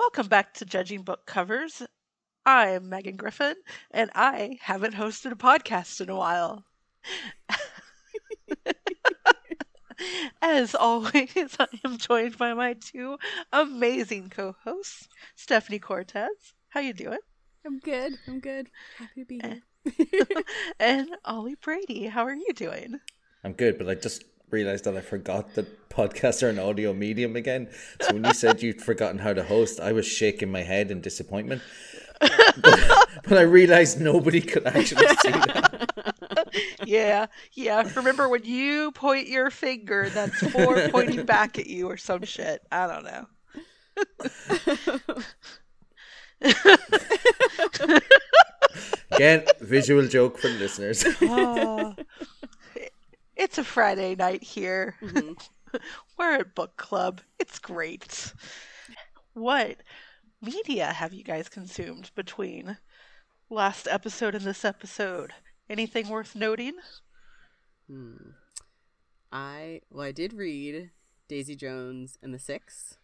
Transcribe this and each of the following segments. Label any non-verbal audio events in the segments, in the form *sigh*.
Welcome back to Judging Book Covers. I'm Megan Griffin, and I haven't hosted a podcast in a while. *laughs* As always, I am joined by my two amazing co-hosts, Stephanie Cortez. How you doing? I'm good. I'm good. Happy to be here. *laughs* *laughs* and Ollie Brady. How are you doing? I'm good, but I just realized that I forgot that podcasts are an audio medium again. So when you said you'd *laughs* forgotten how to host, I was shaking my head in disappointment. but, *laughs* but I realized nobody could actually see that. yeah, yeah. Remember when you point your finger, that's four *laughs* pointing back at you or some shit. I don't know. Again, visual joke for the listeners. Oh, it's a Friday night here. Mm-hmm. *laughs* We're at book club. It's great. What media have you guys consumed between last episode and this episode? Anything worth noting? Hmm. I well, I did read Daisy Jones and the Six.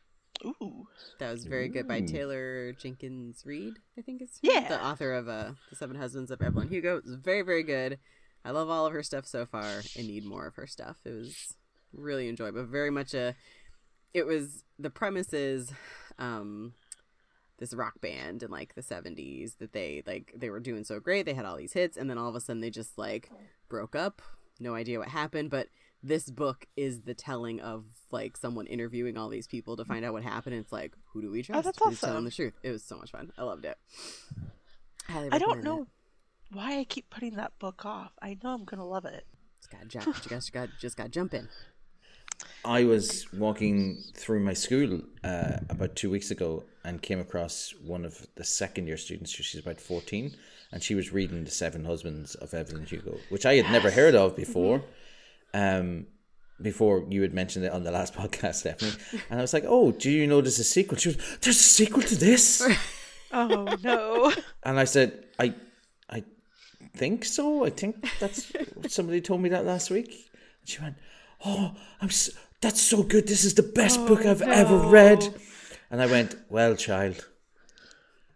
Ooh. That was very good by Taylor Jenkins Reid, I think it's Yeah. the author of uh, The Seven Husbands of Evelyn Hugo. It was very, very good. I love all of her stuff so far and need more of her stuff. It was really enjoyable. Very much a it was the premise is um this rock band in like the 70s that they like they were doing so great they had all these hits and then all of a sudden they just like broke up no idea what happened but this book is the telling of like someone interviewing all these people to find out what happened it's like who do we trust that's who's awesome. telling the truth it was so much fun i loved it I don't know it. Why I keep putting that book off. I know I'm going to love it. just got jump you guys got just got jump in I was walking through my school uh, about two weeks ago and came across one of the second year students. She's about 14, and she was reading The Seven Husbands of Evelyn Hugo, which I had never heard of before. Um, before you had mentioned it on the last *laughs* podcast, Stephanie. And I was like, oh, do you know there's a sequel? She was, there's a sequel to this? *laughs* Oh, no. And I said, I, I think so. I think that's *laughs* somebody told me that last week. And she went, "Oh, I'm s that's so good. This is the best book oh, I've ever read." And I went, "Well, child,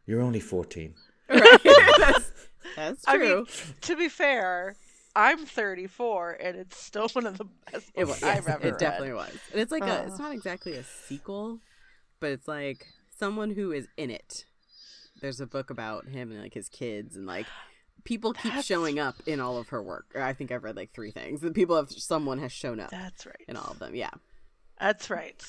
you're only 14." *laughs* that's, that's I true mean, to be fair, I'm 34 and it's still one of the best It books was. I've yes, ever it read. definitely was. And it's like a. Oh. It's not exactly a sequel, but it's like someone who is in it. There's a book about him and like his kids and like people keep That's- showing up in all of her work. I think I've read like three things. The people have someone has shown up That's right. in all of them. Yeah. That's right.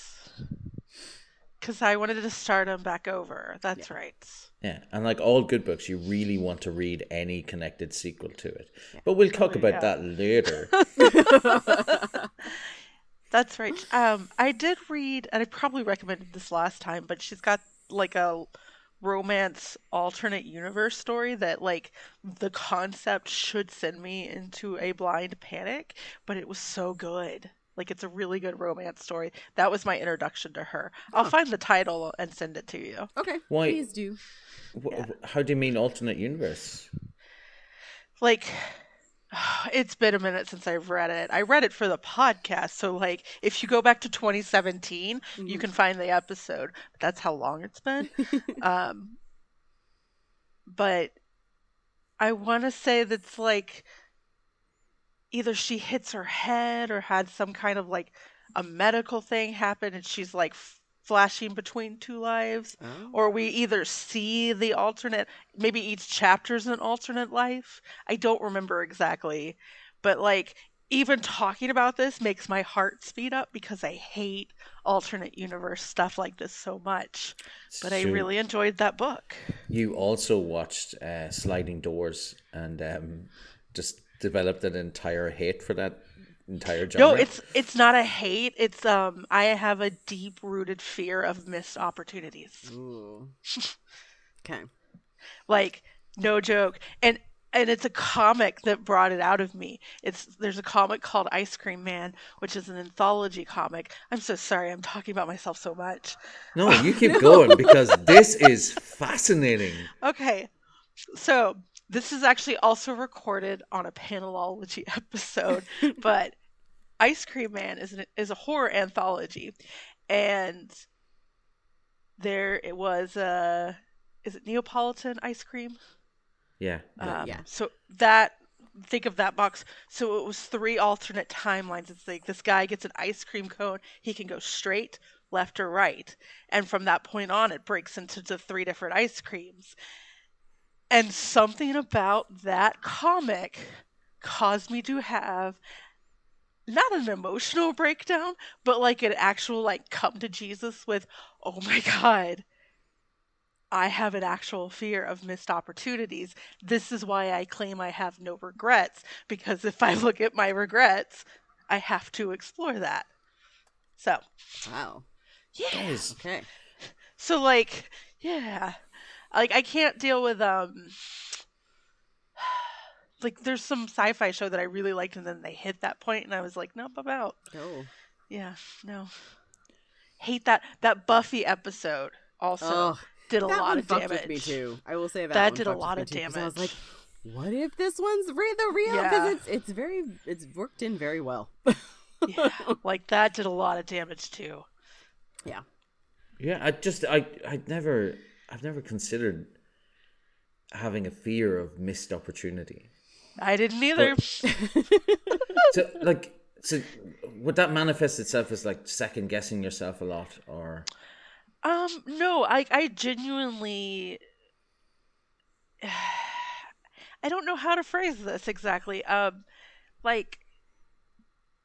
Because I wanted to start them back over. That's right. Yeah, and like all good books, you really want to read any connected sequel to it. But we'll talk about yeah. that later. *laughs* That's right. Um, I did read, and I probably recommended this last time, but she's got like a romance alternate universe story that like the concept should send me into a blind panic, but it was so good. Like it's a really good romance story. That was my introduction to her. I'll find the title and send it to you. Okay. Why- Please do. Wh- wh- How do you mean alternate universe? like *sighs* it's been a minute since I've read it. I read it for the podcast, so like if you go back to 2017, you can find the episode. That's how long it's been. *laughs* um but I want to say that's like either she hits her head or had some kind of like a medical thing happen and she's like f- flashing between two lives Oh. or we either see the alternate maybe each chapter's an alternate life. I don't remember exactly but like even talking about this makes my heart speed up because i hate alternate universe stuff like this so much but i really enjoyed that book. You also watched uh, Sliding Doors and um, just developed an entire hate for that entire genre. no it's it's not a hate. It's um i have a deep rooted fear of missed opportunities. Ooh. *laughs* Okay. like no joke. And and it's a comic that brought it out of me. It's there's a comic called ice cream man which is an anthology comic. I'm so sorry. I'm talking about myself so much. No, you *laughs* keep going because this is fascinating. okay. So this is actually also recorded on a panelology *laughs* episode but ice cream man is an, is a horror anthology and there it was uh is it Neapolitan ice cream? Yeah. Um, yeah. So that think of that box. So it was three alternate timelines. It's like this guy gets an ice cream cone. He can go straight, left, or right, and from that point on, it breaks into the three different ice creams. And something about that comic caused me to have not an emotional breakdown, but like an actual like come to Jesus with, oh my god, I have an actual fear of missed opportunities. This is why I claim I have no regrets, because if I *laughs* look at my regrets, I have to explore that. So, Wow. yeah. Okay. So like, yeah. Like I can't deal with um like there's some sci-fi show that I really liked and then they hit that point and I was like, nope, I'm out. Oh. Yeah, no. Hate that that Buffy episode also Oh, did a lot one of damage. with me too. I will say that. That one did a lot me of too, 'cause I was like, what if this one's re- the real? Because Yeah. it's it's very it's worked in very well. *laughs* yeah, like that did a lot of damage too. yeah. Yeah, I just I I'd never I've never considered having a fear of missed opportunity. I didn't either. *laughs* So like so would that manifest itself as like second guessing yourself a lot or Um, no, I I genuinely *sighs* I don't know how to phrase this exactly. Um like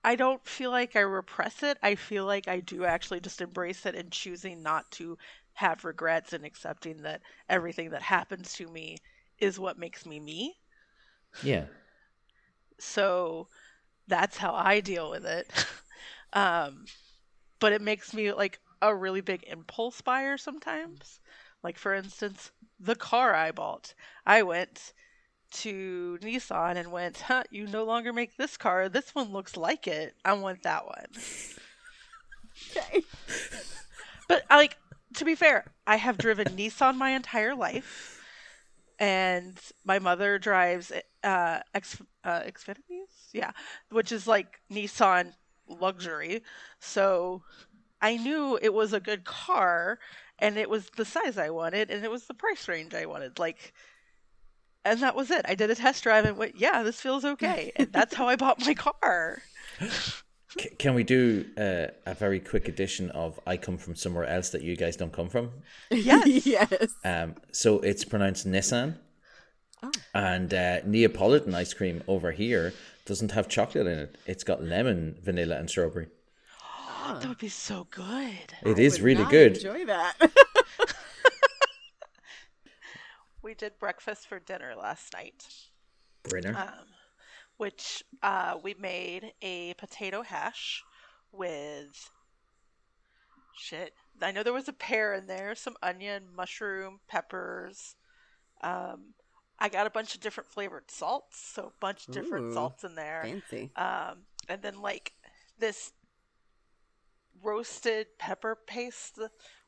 I don't feel like I repress it. I feel like I do actually just embrace it and choosing not to have regrets and accepting that everything that happens to me is what makes me me. Yeah. So that's how I deal with it. *laughs* um, but it makes me like a really big impulse buyer sometimes. Like, for instance, the car I bought. I went to Nissan and went, huh, you no longer make this car. This one looks like it. I want that one. Okay. But like to be fair, I have driven Nissan my entire life, and my mother drives uh, X uh, Infinitis, yeah, which is like Nissan luxury. So I knew it was a good car, and it was the size I wanted, and it was the price range I wanted. Like, and that was it. I did a test drive and went, yeah, this feels okay, *laughs* and that's how I bought my car. C- can we do uh, a very quick edition of I come from somewhere else that you guys don't come from? Yes. *laughs* yes. Um, so it's pronounced Nissan. Oh. And uh, Neapolitan ice cream over here doesn't have chocolate in it. It's got lemon, vanilla, and strawberry. *gasps* That would be so good. It is Would really not good. Enjoy that. *laughs* We did breakfast for dinner last night. Brinner. um, which uh, we made a potato hash with shit. I know there was a pear in there, some onion, mushroom, peppers. Um, I got a bunch of different flavored salts, so a bunch of different Ooh, salts in there. Fancy. Um, and then like this roasted pepper paste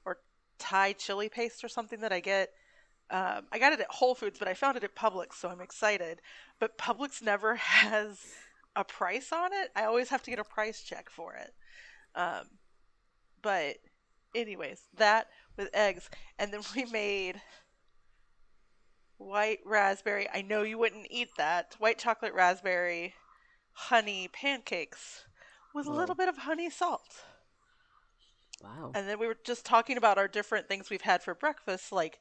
or Thai chili paste or something that I get. Um, I got it at Whole Foods, but I found it at Publix, so I'm excited. But Publix never *laughs* has a price on it. I always have to get a price check for it. Um, but, anyways, that with eggs, and then we made white raspberry. I know you wouldn't eat that. White chocolate raspberry honey pancakes with a little bit of honey salt. Wow. And then we were just talking about our different things we've had for breakfast, like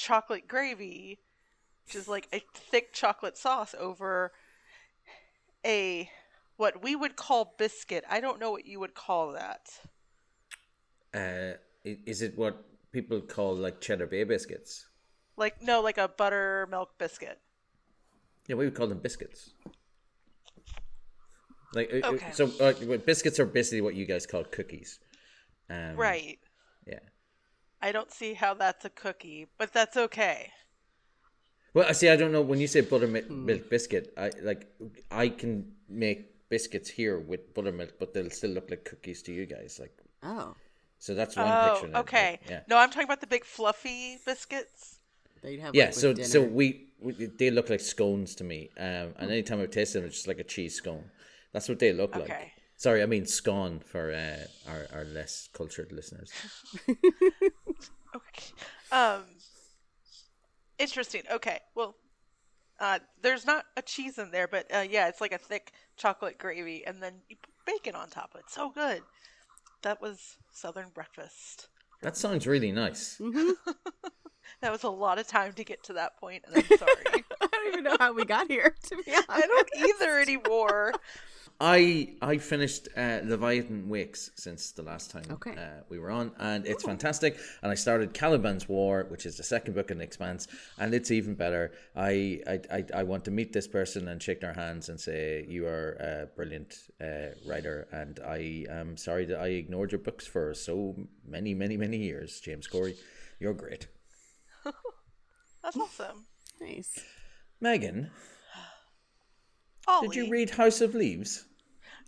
chocolate gravy, which is like a thick chocolate sauce over a what we would call biscuit. I don't know what you would call that. Uh, is it what people call like cheddar bay biscuits? Like no, like a buttermilk biscuit. Yeah, we would call them biscuits. Like uh, uh, Okay. so, uh, biscuits are basically what you guys call cookies. Um, Right. Yeah. I don't see how that's a cookie, but that's okay. Well, I see. I don't know when you say buttermilk milk biscuit. I like. I can make biscuits here with buttermilk, but they'll still look like cookies to you guys. Like, Oh. so that's one Oh, picture. now, okay. like, yeah. No, I'm talking about the big fluffy biscuits. They'd have Yeah. like, So with so we, we they look like scones to me. Um, and anytime I've tasted them, it's just like a cheese scone. That's what they look like. Sorry, I mean scone for uh, our our less cultured listeners. *laughs* Okay. Um. Interesting. Okay. Well, uh, there's not a cheese in there, but uh, yeah, it's like a thick chocolate gravy, and then you put bacon on top of it. So good. That was Southern breakfast. That sounds really nice. *laughs* *laughs* That was a lot of time to get to that point, and I'm sorry. *laughs* I don't even know how we got here, to be honest. I don't either anymore. I I finished uh, Leviathan Wakes since the last time Okay. uh, we were on, and it's fantastic. And I started Caliban's War, which is the second book in the Expanse, and it's even better. I I, I, I want to meet this person and shake their hands and say you are a brilliant uh, writer, and I am sorry that I ignored your books for so many many many years, James Corey. You're great, *laughs* That's awesome. Nice. Megan. Ollie. Did you read House of Leaves?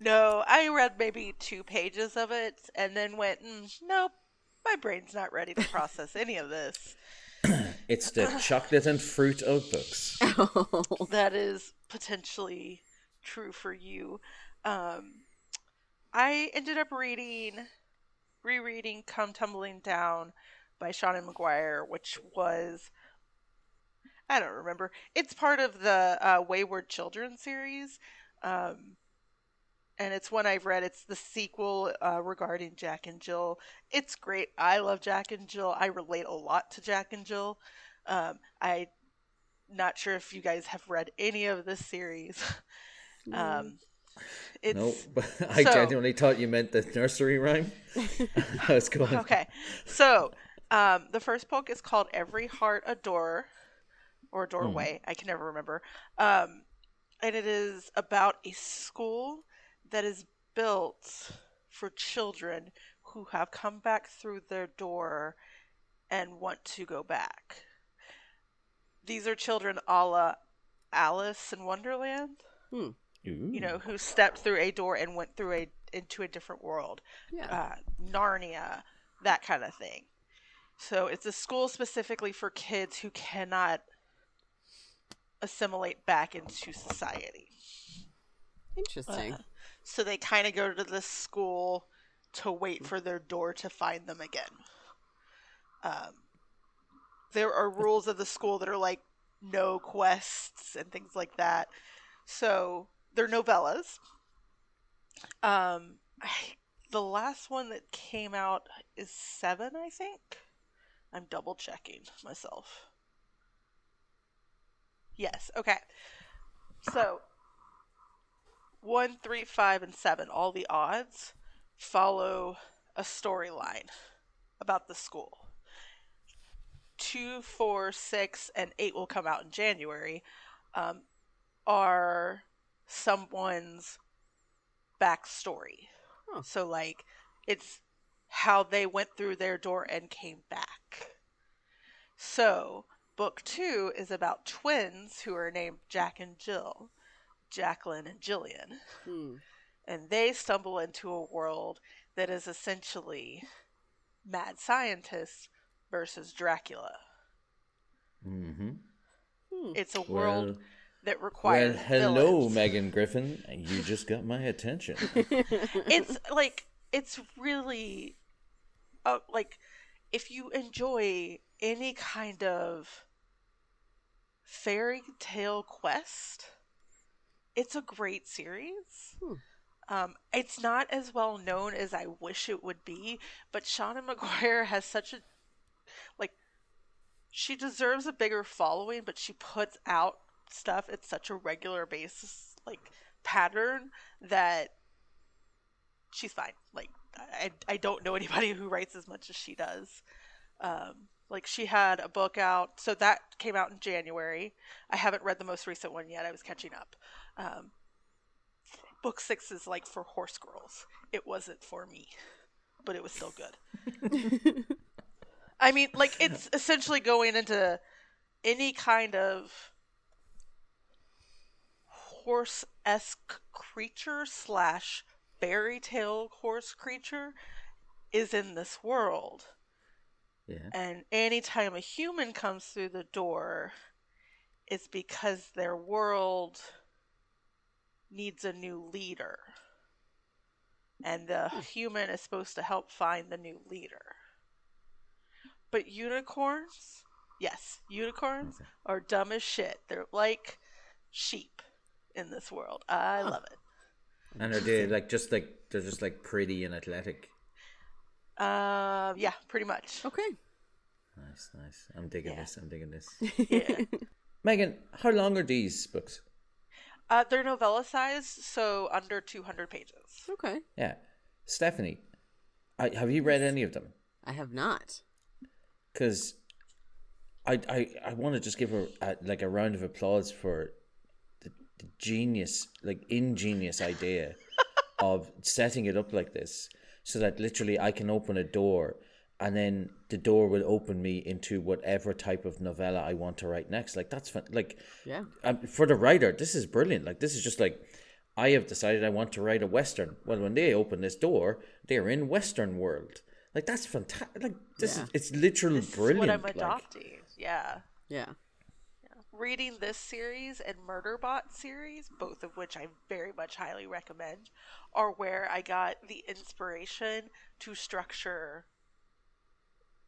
No, I read maybe two pages of it, and then went, mm, nope, my brain's not ready to process any of this. *clears throat* It's the *sighs* chocolate and fruit of books. *laughs* that is potentially true for you. Um, I ended up reading, rereading "Come Tumbling Down" by Seanan McGuire, which was I don't remember. It's part of the uh, Wayward Children series, um, and it's one I've read. It's the sequel uh, regarding Jack and Jill. It's great. I love Jack and Jill. I relate a lot to Jack and Jill. Um, I not sure if you guys have read any of this series. *laughs* um, it's No, but *laughs* I So- genuinely thought you meant the nursery rhyme. *laughs* I was going. okay. So um, the first book is called Every Heart a Door or Doorway. I can never remember. Um, and it is about a school that is built for children who have come back through their door and want to go back. These are children a la Alice in Wonderland. Ooh. you know, who stepped through a door and went through a into a different world. Yeah. Uh, Narnia, that kind of thing. So it's a school specifically for kids who cannot assimilate back into society. Interesting. So they kind of go to this school to wait for their door to find them again. Um, there are rules of the school that are like no quests and things like that. So they're novellas. Um, I, *sighs* the last one that came out is seven, I think. I'm double checking myself. Yes. Okay. So one, three, five, and seven, all the odds follow a storyline about the school. Two, four, six, and eight will come out in January. Um, are someone's backstory. Huh. So, like, it's how they went through their door and came back. So, book two is about twins who are named Jack and Jill, Jacqueline and Jillian Hmm. and they stumble into a world that is essentially mad scientists versus Dracula. Mm-hmm. It's a world Well, that well, requires hello, villains. Megan Griffin. You just got my attention. *laughs* It's like it's really uh, like if you enjoy any kind of fairy tale quest, it's a great series. Hmm. Um, it's not as well known as I wish it would be, but Seanan McGuire *laughs* has such a like she deserves a bigger following, but she puts out stuff at such a regular basis, like pattern that she's fine. Like I, I don't know anybody *laughs* who writes as much as she does. Um, like she had a book out, so that came out in January. I haven't read the most recent one yet. I was catching up. Um, book six is like for horse girls. It wasn't for me, but it was still good. I mean, like it's essentially going into any kind of horse esque creature slash fairy tale horse creature is in this world. Yeah. And anytime a human comes through the door, it's because their world needs a new leader. and the hmm. human is supposed to help find the new leader. But unicorns, yes, unicorns are dumb as shit. They're like sheep in this world. I love it. And are they like just like they're just like pretty and athletic? Uh, yeah, pretty much. Okay. Nice, nice. I'm digging Yeah. this. I'm digging this. *laughs* Yeah. Megan, how long are these books? uh, they're novella size, so under 200 pages. Okay. Yeah, Stephanie, I, have you read any of them? I have not. Because I, I, I want to just give her a, like a round of applause for the, the genius, like ingenious idea *laughs* of setting it up like this, so that literally I can open a door, and then the door will open me into whatever type of novella I want to write next. Like that's fun. Like Yeah. um, for the writer, this is brilliant. Like this is just like I have decided I want to write a western. Well, when they open this door, they're in Western world. Like that's fantastic. Like this Yeah. is it's literally This is brilliant. what I'm like- adopting. Yeah. Yeah. Reading this series and Murderbot series, both of which I very much highly recommend, are where I got the inspiration to structure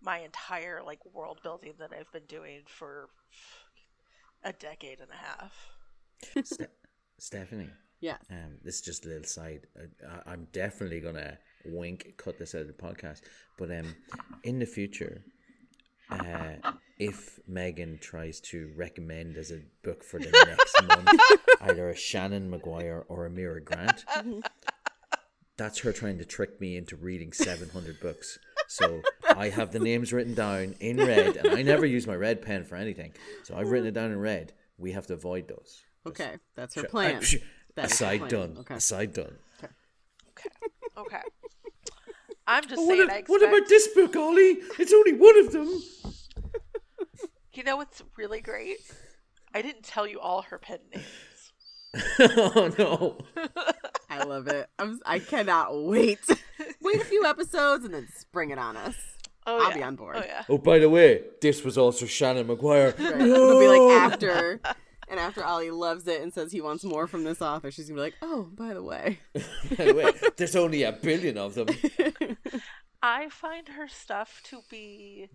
my entire like world building that I've been doing for a decade and a half. Ste- Stephanie, Yeah. um, this is just a little side. I, I- I'm definitely gonna wink, cut this out of the podcast. But um, in the future, uh, if Megan tries to recommend as a book for the *laughs* next month either a Seanan McGuire or a Mira Grant, that's her trying to trick me into reading 700 books. So I have the names written down in red, and I never use my red pen for anything. So I've written it down in red. We have to avoid those. Okay. That's her Sure. plan. Uh, I- sh- That is her aside plan. done. Okay. Aside done. Okay. Okay. I'm just What, saying a- I expect what about this book, Ollie? It's only one of them. You know what's really great? I didn't tell you all her pen names. *laughs* oh no. *laughs* I love it. I'm, I cannot wait. *laughs* wait a few episodes and then spring it on us. Oh, I'll yeah. be on board. Oh yeah. Oh, by the way, this was also Seanan McGuire. Right. It'll be like after, and after Ollie loves it and says he wants more from this author, she's gonna be like, "Oh, by the way, By the way, there's only a billion of them. I find her stuff to be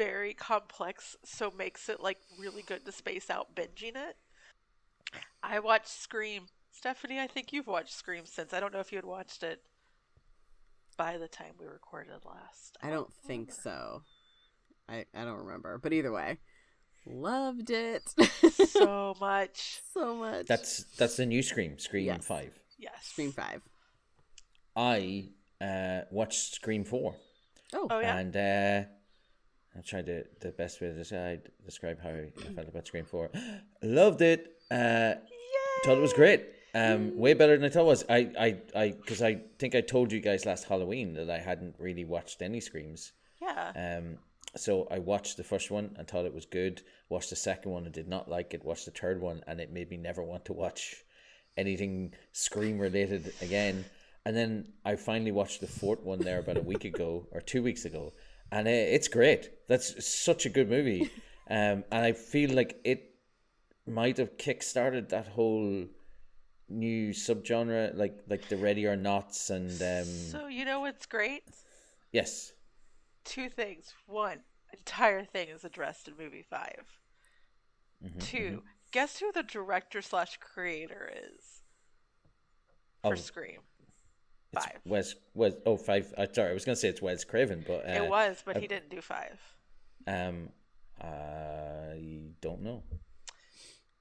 very complex, so makes it like really good to space out binging it. I watched Scream. Stephanie, I think you've watched Scream since. I don't know if you had watched it by the time we recorded last. I don't think so. I I don't remember, but either way, loved it So *laughs* much. so much. That's that's the new Scream, Scream Yes. Five. Yes. Scream Five. I uh, watched Scream Four, Oh, Oh yeah. and uh, I tried to the best way to describe describe how I felt about Scream Four. *gasps* Loved it. Uh, thought it was great. Um, way better than I thought it was. I, I, I, because I think I told you guys last Halloween that I hadn't really watched any Screams. Yeah. Um, so I watched the first one and thought it was good. Watched the second one and did not like it. Watched the third one and it made me never want to watch anything Scream related again. And then I finally watched the fourth one there about a week ago or two weeks ago, and uh, it's great. That's such a good movie, *laughs* um, and I feel like it might have kickstarted that whole new subgenre, like like the Ready or Nots, and um, so you know what's great? yes, Two things. One, entire thing is addressed in movie 5 Mm-hmm, 2 guess who the director slash creator is for Oh. Scream? It's Five. Wes Wes oh five. Uh, sorry, I was gonna say it's Wes Craven, but uh, it was, but he didn't do five. Um, I don't know.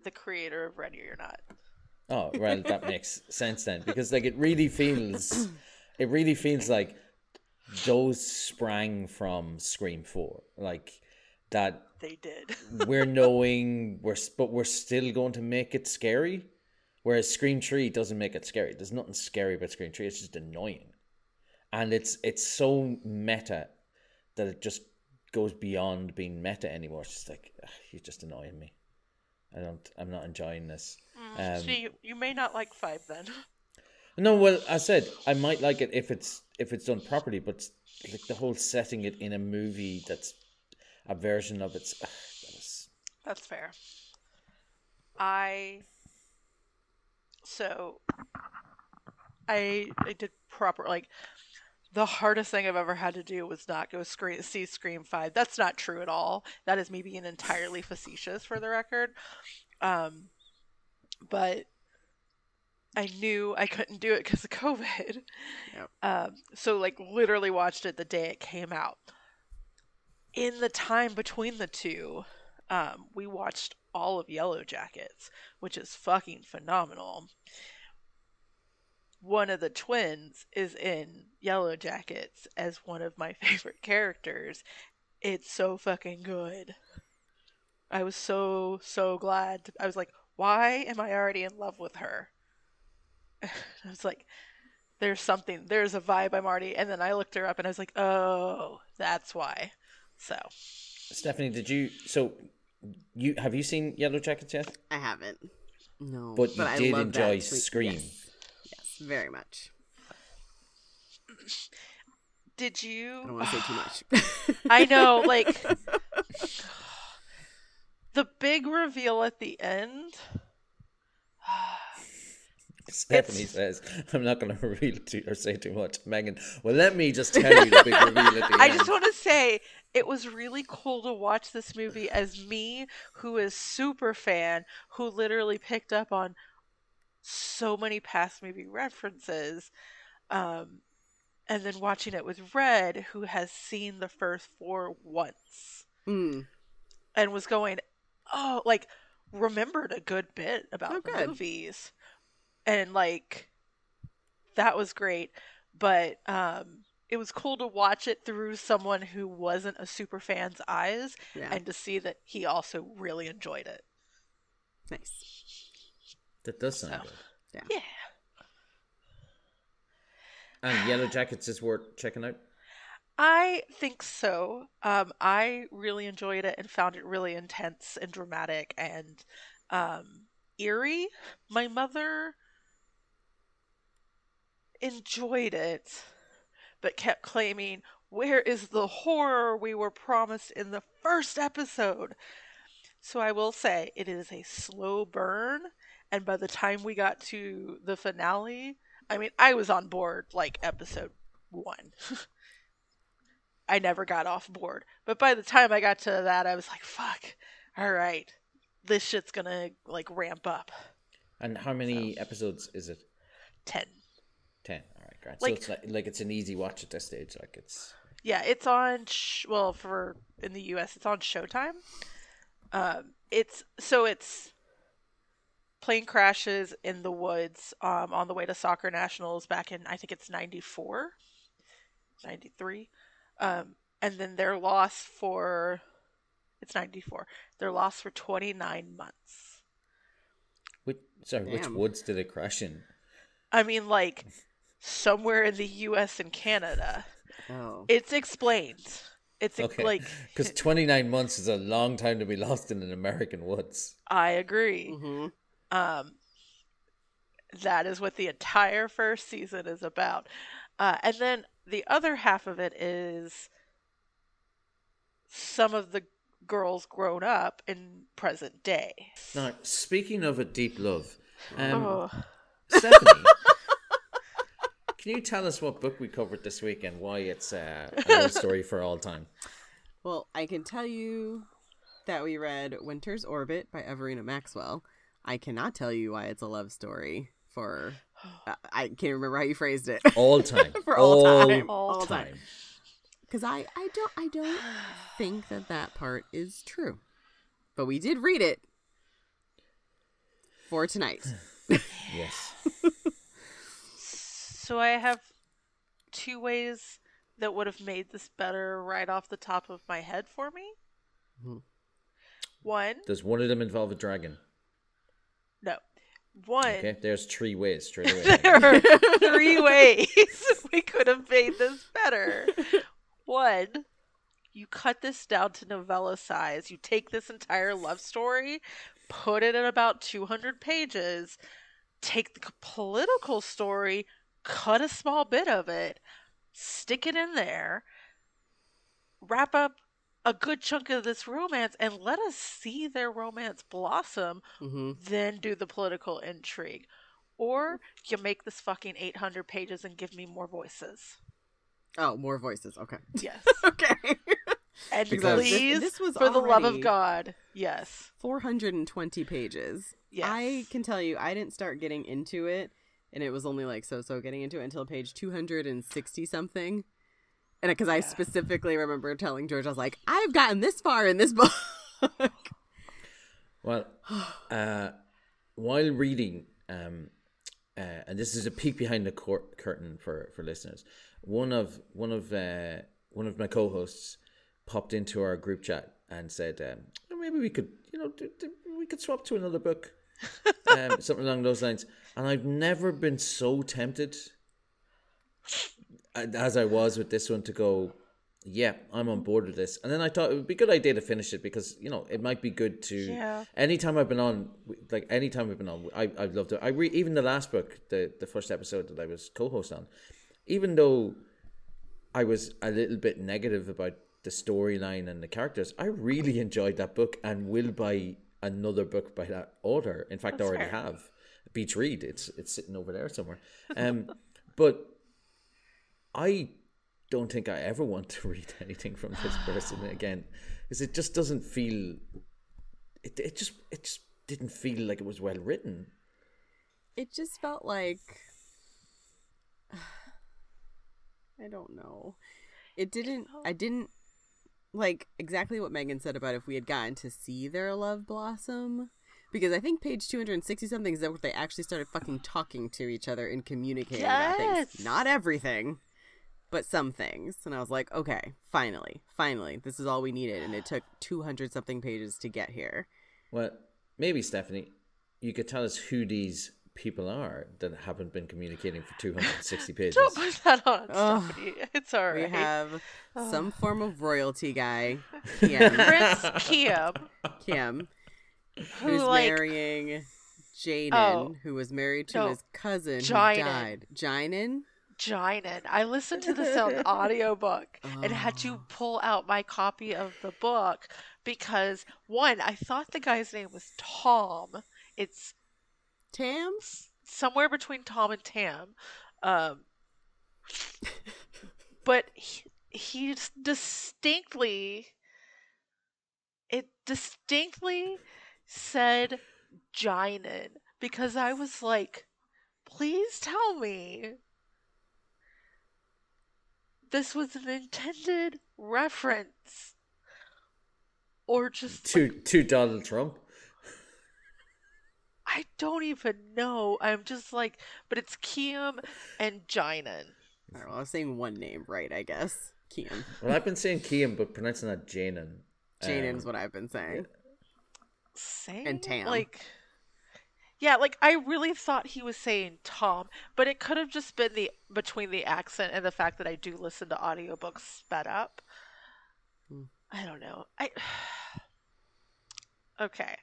The creator of Ready or Not. Oh well, that *laughs* makes sense then because like it really feels, it really feels like those sprang from Scream Four, like that. They did. *laughs* We're knowing we're but we're still going to make it scary, whereas Scream Tree doesn't make it scary. There's nothing scary about Scream Tree. It's just annoying, and it's it's so meta that it just goes beyond being meta anymore. It's just like ugh, you're just annoying me. I don't. I'm not enjoying this. Um, so you, you may not like five then. no, well, I said I might like it if it's if it's done properly, but like the whole setting it in a movie that's a version of it's. ugh, that is- That's fair. I so I I did proper like the hardest thing I've ever had to do was not go see Scream Five. That's not true at all. That is me being entirely facetious for the record. Um, but I knew I couldn't do it because of COVID. Yep. Um, so like literally watched it the day it came out. In the time between the two, um, we watched all of Yellow Jackets, which is fucking phenomenal. One of the twins is in Yellow Jackets as one of my *laughs* favorite characters. It's so fucking good. I was so so glad. I was like, why am I already in love with her? *laughs* I was like, there's something, there's a vibe I'm already. And then I looked her up and I was like, oh, that's why. So Stephanie, did you? So you have you seen Yellow Jackets yet? I haven't. No, But you I did love enjoy. Scream. Yes. yes, very much. did you? I don't want to say too much. *sighs* I know, like *laughs* the big reveal at the end. *sighs* Stephanie It's- says, "I'm not going *laughs* to reveal too or say too much." Megan, well, let me just tell you the big reveal at the *laughs* I end. just want to say it was really cool to watch this movie as me, who is super fan, who literally picked up on so many past movie references, um, and then watching it with Red, who has seen the first four once Mm. and was going, oh, like remembered a good bit about Oh, the good. movies, and like that was great. But um, it was cool to watch it through someone who wasn't a super fan's eyes, Yeah, and to see that he also really enjoyed it. nice. That does sound So. good. Yeah. And Yellow Jackets is worth checking out. I think so. Um, I really enjoyed it and found it really intense and dramatic and um, eerie. My mother enjoyed it, but kept claiming, Where is the horror we were promised in the first episode? So I will say it is a slow burn, and by the time we got to the finale, I mean, I was on board like episode one. *laughs* I never got off board. But by the time I got to that, I was like, fuck, all right, this shit's gonna like ramp up. And how many episodes is it? 10. Ten. All right. Like- so it's like like it's an easy watch at this stage. Like it's Yeah, it's on, sh- well, for in the US, it's on Showtime. Um, it's so it's plane crashes in the woods um, on the way to soccer nationals back in, I think it's 94, 93. Um, and then they're lost for, it's 94, they're lost for 29 months. which sorry, which woods did it crash in? I mean, like somewhere in the U.S. and Canada. Oh, It's explained. It's Okay, like because twenty nine months is a long time to be lost in an American woods. I agree. hmm Um, that is what the entire first season is about, uh, and then the other half of it is some of the girls grown up in present day. Now, speaking of a deep love, um, oh, Stephanie, *laughs* can you tell us what book we covered this week and why it's uh, a love *laughs* story for all time? Well, I can tell you that we read Winter's Orbit by Everina Maxwell. I cannot tell you why it's a love story for. Uh, I can't remember how you phrased it. All *laughs* time, For all time. All All time. time. *sighs* Because I, I don't I don't think that that part is true, but we did read it for tonight. *sighs* Yes. *laughs* so I have two ways that would have made this better right off the top of my head for me. Mhm. One, Does one of them involve a dragon? no, one. Okay, there's three ways straight away. *laughs* there are three ways *laughs* we could have made this better. One, you cut this down to novella size. You take this entire love story, put it in about 200 pages, take the political story, cut a small bit of it, stick it in there, wrap up a good chunk of this romance, and let us see their romance blossom hmm then do the political intrigue. or you make this fucking 800 pages and give me more voices. Oh, more voices. Okay. Yes. *laughs* okay. And Because please, this was for the love of God, yes. 420 pages. Yes. I can tell you, I didn't start getting into it, and it was only like so so getting into it until page 260 something. And because I specifically remember telling George, I was like, I've gotten this far in this *laughs* book. Well, *sighs* uh, while reading, um, uh, and this is a peek behind the cor- curtain for, for listeners. One of one of uh, one of my co-hosts popped into our group chat and said, um, "Oh, "Maybe we could, you know, do, do, we could swap to another book, um, something along those lines." And I've never been so tempted uh, as I was with this one to go. Yeah, I'm on board with this. And then I thought it would be a good idea to finish it because you know it might be good to Yeah. anytime I've been on, like anytime I've been on, I I've loved it. I re- even the last book, the the first episode that I was co-host on, even though I was a little bit negative about the storyline and the characters, I really enjoyed that book and will buy another book by that author. In fact, I already fair. have Beach Read. It's it's sitting over there somewhere. *laughs* Um, but I don't think I ever want to *laughs* read anything from this person *sighs* again because it just doesn't feel. It it just it just didn't feel like it was well written. it just felt like *sighs* I don't know. It didn't I didn't like exactly what Megan said about if we had gotten to see their love blossom because I think page 260 something is that where they actually started fucking talking to each other and communicating about Yes. things. Not everything, but some things. And I was like, okay, finally, finally, this is all we needed and it took 200 something pages to get here. Well, maybe Stephanie, you could tell us who these people are that haven't been communicating for two hundred and sixty *laughs* pages. Don't put that on Ugh. Stephanie. It's all We right. have some form of royalty guy, *laughs* Kim, Prince Kim, Kim who who's like marrying Jaden, Oh. who was married to No. his cousin Jinen. who died. Jinen? Jinen. I listened to this *laughs* on audiobook and had to Oh. pull out my copy of the book because one, I thought the guy's name was Tom. It's Tam? somewhere between Tom and Tam. Um, *laughs* but he, he distinctly, it distinctly said Jinen because I was like, please tell me this was an intended reference or just to to Donald Trump. I don't even know. I'm just like, but it's Kiam and Jinen. All right, well, I was saying one name right, I guess. Kim. Well, I've been saying Kiam, but pronouncing that Janen. Janen Um, is what I've been saying. Saying Tam. like, yeah, like I really thought he was saying Tom, but it could have just been the between the accent and the fact that I do listen to audiobooks sped up. Hmm. I don't know. I *sighs* okay.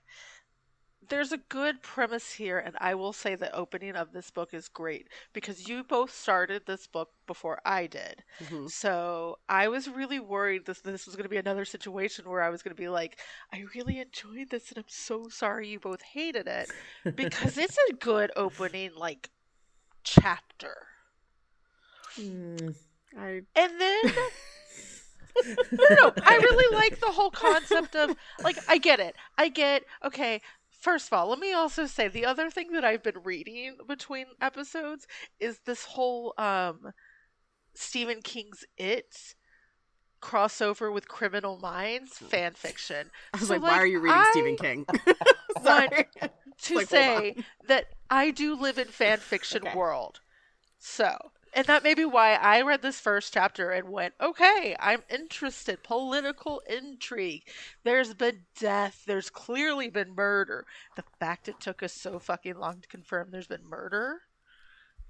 There's a good premise here, and I will say the opening of this book is great because you both started this book before I did. Mhm. So I was really worried this this was going to be another situation where I was going to be like, I really enjoyed this, and I'm so sorry you both hated it because *laughs* it's a good opening like chapter, mm, I and then. *laughs* no, no, I really like the whole concept of like I get it. I get okay. First of all, let me also say the other thing that I've been reading between episodes is this whole um Stephen King's It crossover with Criminal Minds fan fiction. *laughs* I was So, like, why are you reading I- Stephen King? *laughs* *laughs* Sorry. to Like, say that I do live in fan fiction Okay. world. So, and that may be why I read this first chapter and went, okay, I'm interested. Political intrigue. There's been death. There's clearly been murder. The fact it took us so fucking long to confirm there's been murder,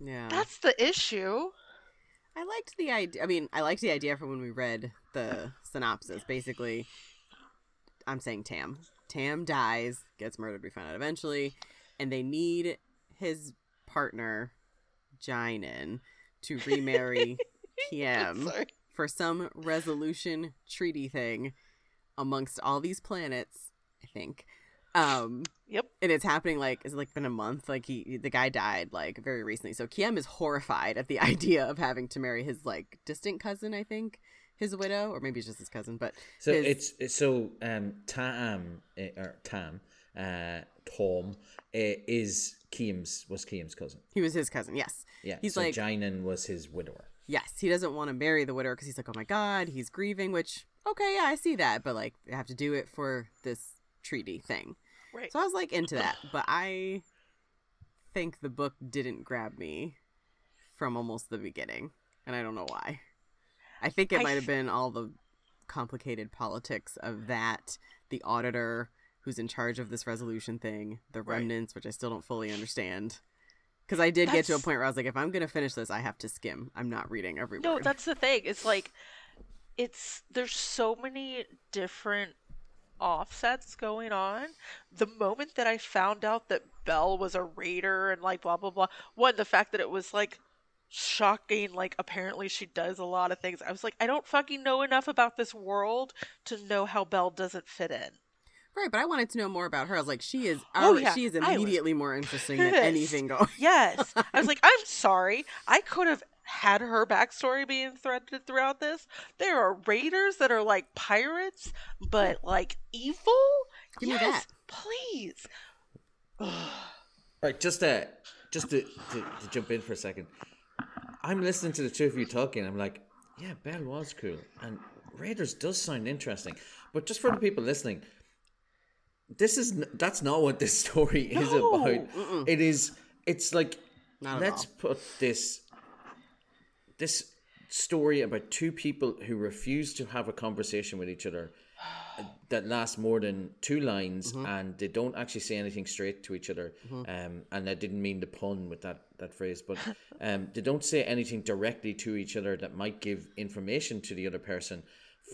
Yeah. that's the issue. I liked the idea. I mean, I liked the idea from when we read the synopsis. Basically, I'm saying Tam. Tam dies, gets murdered. We find out eventually, and they need his partner, Jinen, to remarry *laughs* Kiem Sorry. for some resolution treaty thing amongst all these planets. I think. Um, Yep. and it's happening like it's like been a month. Like he, the guy died like very recently. So Kiem is horrified at the *laughs* idea of having to marry his like distant cousin. I think his widow, or maybe it's just his cousin. But So his- it's, it's so um Tam eh, or Tam uh Taam uh, is Kiem's was Kiem's cousin. he was his cousin. Yes. Yeah, He's so like- Jainan was his widower. Yes, he doesn't want to marry the widower because he's like, oh my god, he's grieving. Which okay, yeah, I see that, but like they have to do it for this treaty thing. Right. So I was like into that, but I think the book didn't grab me from almost the beginning, and I don't know why. I think it might have been all the complicated politics of that, the auditor who's in charge of this resolution thing, the Right. remnants, which I still don't fully understand. Because I did get to a point where I was like, if I'm gonna finish this, I have to skim. I'm not reading every No, word. that's the thing. It's like it's there's so many different offsets going on. The moment that I found out that Bel was a raider and like blah blah blah, one the fact that it was like shocking like apparently she does a lot of things. I was like I don't fucking know enough about this world to know how Bel doesn't fit in. Right, but I wanted to know more about her. I was like, she is, Oh, yeah, she is immediately more interesting than anything going. *laughs* Yes. I was like, I'm sorry. I could have had her backstory being threaded throughout this. There are raiders that are like pirates, but like evil? Give me that. please. *sighs* Right, just uh, just to, to to jump in for a second. I'm listening to the two of you talking. I'm like, yeah, Bel was cool, and Raiders does sound interesting. But just for the people listening, this is that's not what this *laughs* story is No, about. It is. It's like Not let's put this this story about two people who refuse to have a conversation with each other *sighs* that lasts more than two lines Mm-hmm. and they don't actually say anything straight to each other um and i didn't mean the pun with that that phrase but *laughs* um they don't say anything directly to each other that might give information to the other person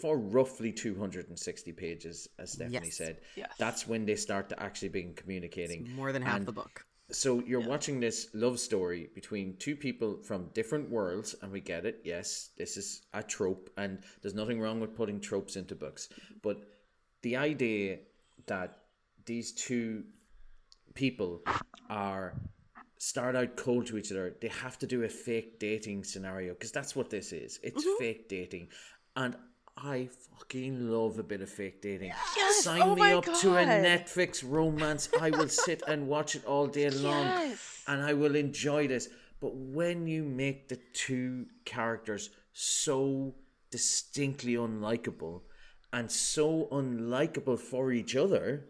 for roughly 260 pages as stephanie Yes. said Yes. that's when they start to actually begin communicating More than half And the book. so you're watching this love story between two people from different worlds, and we get it. Yes, this is a trope, and there's nothing wrong with putting tropes into books. But the idea that these two people are start out cold to each other, they have to do a fake dating scenario because that's what this is. It's mm-hmm. fake dating, and I fucking love a bit of fake dating. Yes! Sign Oh me up to a Netflix romance. I will sit and watch it all day *laughs* long Yes. and I will enjoy this. But when you make the two characters so distinctly unlikable and so unlikable for each other,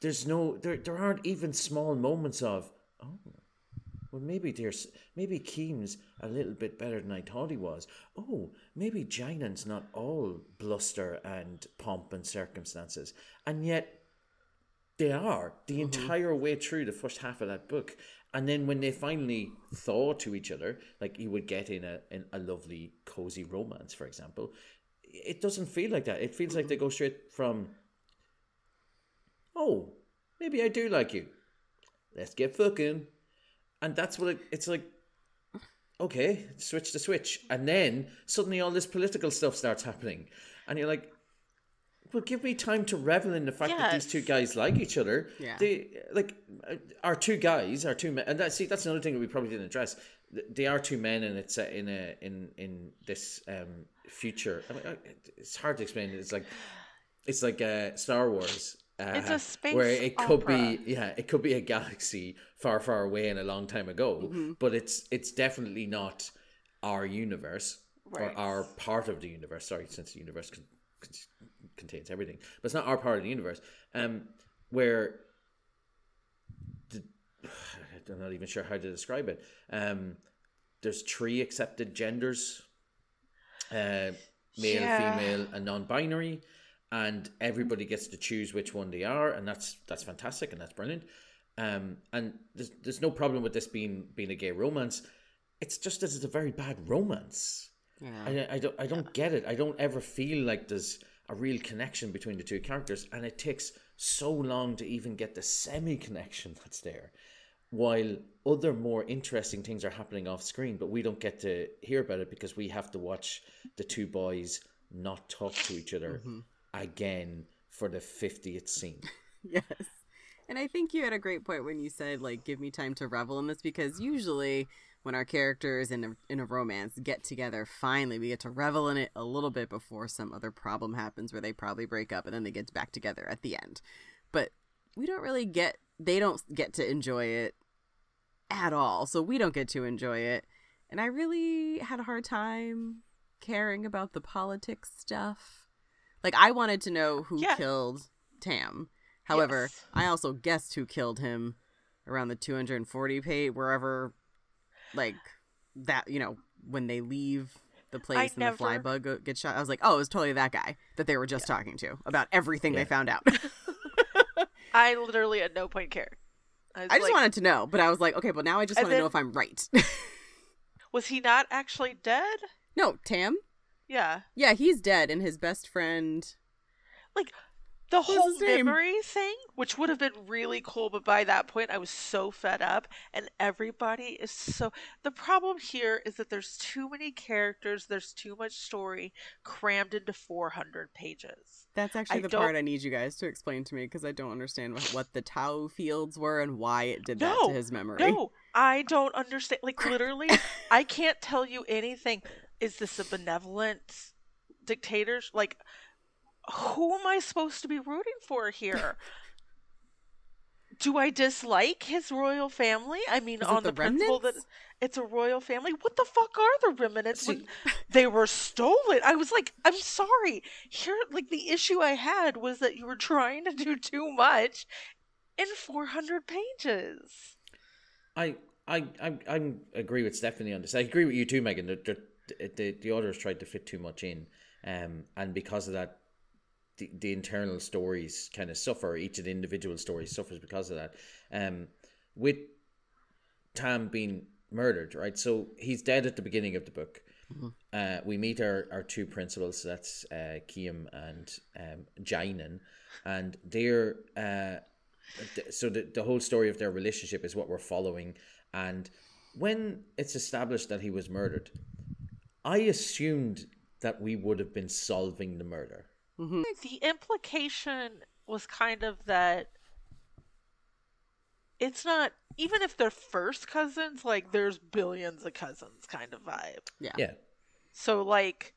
there's no there there aren't even small moments of oh well maybe there's maybe Kiem's a little bit better than I thought he was. Oh, maybe Jainan's not all bluster and pomp and circumstances. And yet they are the mm-hmm. entire way through the first half of that book. And then when they finally thaw to each other, like you would get in a in a lovely cozy romance, for example, it doesn't feel like that. It feels like they go straight from Oh, maybe I do like you. Let's get fucking. And that's what it, it's like. Okay, switch to switch. And then suddenly all this political stuff starts happening. And you're like, well, give me time to revel in the fact that these two guys like each other. Yeah. They like uh, our two guys, our two men, and that see that's another thing that we probably didn't address. They are two men, and it's in a in in this um future. I mean, it's hard to explain. It's like it's like uh, Star Wars. Uh, It's a space where it could opera. be yeah, it could be a galaxy far, far away and a long time ago. Mm-hmm. But it's it's definitely not our universe Right. or our part of the universe. Sorry, since the universe con- con- contains everything, but it's not our part of the universe. Um, where the, *sighs* I'm not even sure how to describe it. Um, there's three accepted genders: uh, male, Yeah. female, and non-binary, and everybody gets to choose which one they are, and that's that's fantastic and that's brilliant. Um, and there's there's no problem with this being being a gay romance. It's just that it's a very bad romance. Yeah. I, I don't I don't get it. I don't ever feel like there's a real connection between the two characters, and it takes so long to even get the semi connection *laughs* that's there. While other more interesting things are happening off screen, but we don't get to hear about it because we have to watch the two boys not talk to each other again for the fiftieth scene. *laughs* yes. And I think you had a great point when you said like give me time to revel in this because usually when our characters in a, in a romance get together finally we get to revel in it a little bit before some other problem happens where they probably break up and then they get back together at the end. But we don't really get they don't get to enjoy it at all. So we don't get to enjoy it. And I really had a hard time caring about the politics stuff. Like I wanted to know who Yeah. killed Taam. However, Yes. I also guessed who killed him around the 240 page wherever like that, you know, when they leave the place and never- the fly bug go- gets shot. I was like, "Oh, it was totally that guy that they were just talking to about everything Yeah. they found out." *laughs* *laughs* I literally at no point care. was I just like, wanted to know, but I was like, "Okay, but now I just want to know if I'm right." *laughs* Was he not actually dead? no, Taam? Yeah. Yeah, he's dead and his best friend Like the What's whole memory thing, which would have been really cool, but by that point I was so fed up and everybody is so the problem here is that there's too many characters, there's too much story crammed into 400 pages. That's actually I the don't- part I need you guys to explain to me because I don't understand what, what the Tau fields were and why it did that to his memory. No, I don't *laughs* understand. Like literally, *laughs* I can't tell you anything. Is this a benevolent dictator? Like, who am I supposed to be rooting for here? *laughs* Do I dislike his royal family? I mean, Is on the the, principle that it's a royal family. What the fuck are the remnants when *laughs* they were stolen? I was like, I'm sorry. Here, like the issue I had was that you were trying to do too much in 400 pages. I I I I agree with Stephanie on this. I agree with you too, Megan. The the, the, the authors tried to fit too much in, um, and because of that, the, the internal stories kind of suffer. Each of the individual stories suffers because of that. Um, with Taam being murdered, right? So he's dead at the beginning of the book. Uh, we meet our, our two principals. That's uh, Kiem and um, Jainan, and they're uh, th- so the, the whole story of their relationship is what we're following. And when it's established that he was murdered, I assumed that we would have been solving the murder. Mm-hmm. the implication was kind of that it's not even if they're first cousins like there's billions of cousins kind of vibe Yeah. Yeah. so like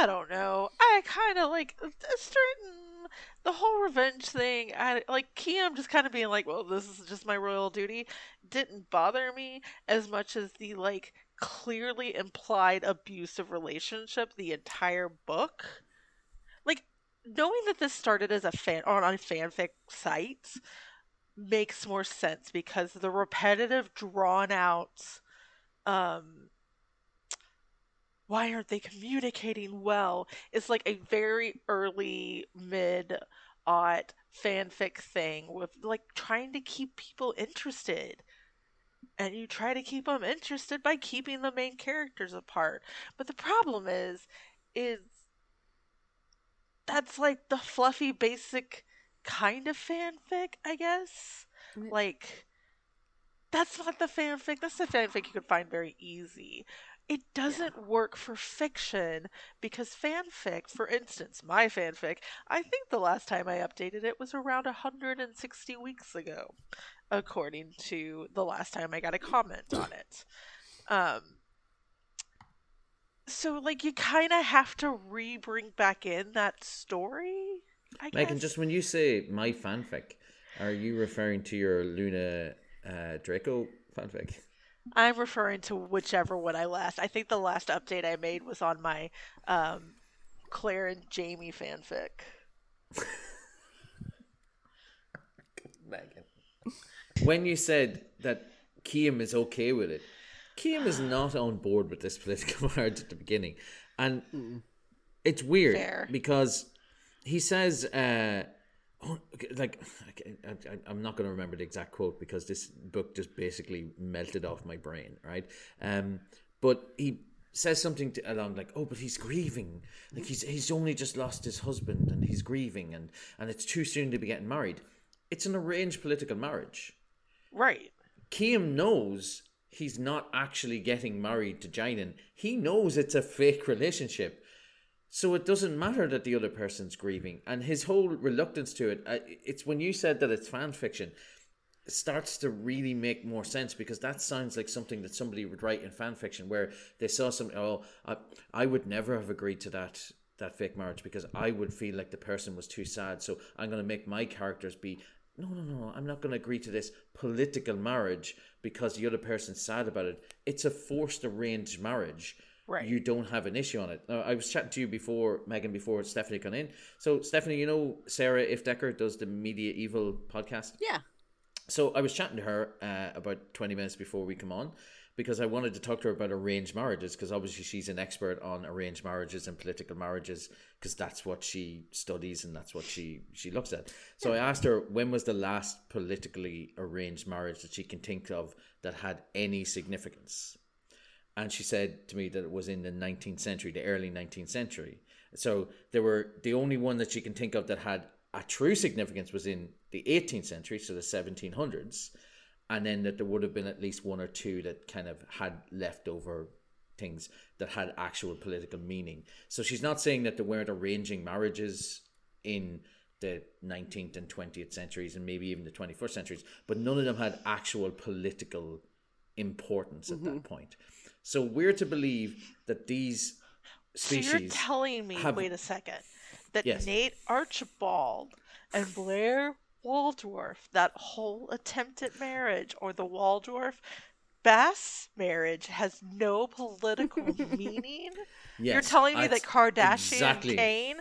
i don't know i kind of like a certain the whole revenge thing i like Kiem just kind of being like well this is just my royal duty didn't bother me as much as the like clearly implied abusive relationship the entire book. Like knowing that this started as a fan on a fanfic site makes more sense because the repetitive drawn out um why aren't they communicating well is like a very early mid aught fanfic thing with like trying to keep people interested and you try to keep them interested by keeping the main characters apart. But the problem is is that's like the fluffy basic kind of fanfic i guess. Like that's not the fanfic that's the fanfic you could find very easy it doesn't work for fiction because fanfic for instance my fanfic i think the last time i updated it was around 160 weeks ago according to the last time i got a comment on it. Um so like you kind of have to re-bring back in that story i Megan, just when you say my fanfic, are you referring to your Luna uh, Draco fanfic? I'm referring to whichever one I last. I think the last update I made was on my um, Claire and Jamie fanfic. Megan. When you said that Kiem is okay with it, Kiem is not on board with this political *laughs* marriage at the beginning. And it's weird Fair. because he says, uh, okay, like, I, I, I'm not going to remember the exact quote because this book just basically melted off my brain, right? Um, but he says something to, along like, "Oh, but he's grieving. Like he's he's only just lost his husband and he's grieving, and and it's too soon to be getting married. It's an arranged political marriage. Right. Kiem knows he's not actually getting married to Jainan. He knows it's a fake relationship. So it doesn't matter that the other person's grieving, and his whole reluctance to it. It's when you said that it's fan fiction, starts to really make more sense because that sounds like something that somebody would write in fan fiction, where they saw something. Oh, I, I would never have agreed to that that fake marriage because I would feel like the person was too sad. So I'm going to make my characters be. No, no, no. I'm not going to agree to this political marriage because the other person's sad about it. It's a forced arranged marriage Right. you don't have an issue on it. Now, I was chatting to you before, Megan, before Stephanie got in. So, Stephanie, you know Sarah Ifft Decker does the Media Evil podcast. Yeah. So, I was chatting to her uh, about 20 minutes before we come on because I wanted to talk to her about arranged marriages because obviously she's an expert on arranged marriages and political marriages because that's what she studies and that's what she, she looks at. So, I asked her when was the last politically arranged marriage that she can think of that had any significance and she said to me that it was in the 19th century, the early 19th century. So there were the only one that she can think of that had a true significance was in the 18th century, so the 1700s, and then that there would have been at least one or two that kind of had leftover things that had actual political meaning. So she's not saying that there weren't arranging marriages in the 19th and 20th centuries and maybe even the 21st centuries, but none of them had actual political importance at that mm-hmm. point. So we're to believe that these species. So species. you're telling me, have- wait a second, that Yes. Nate Archibald and Blair Waldorf, that whole attempt at marriage, or the Waldorf Bass marriage, has no political *laughs* meaning? Yes, You're telling me that Kardashian exactly. Kanye,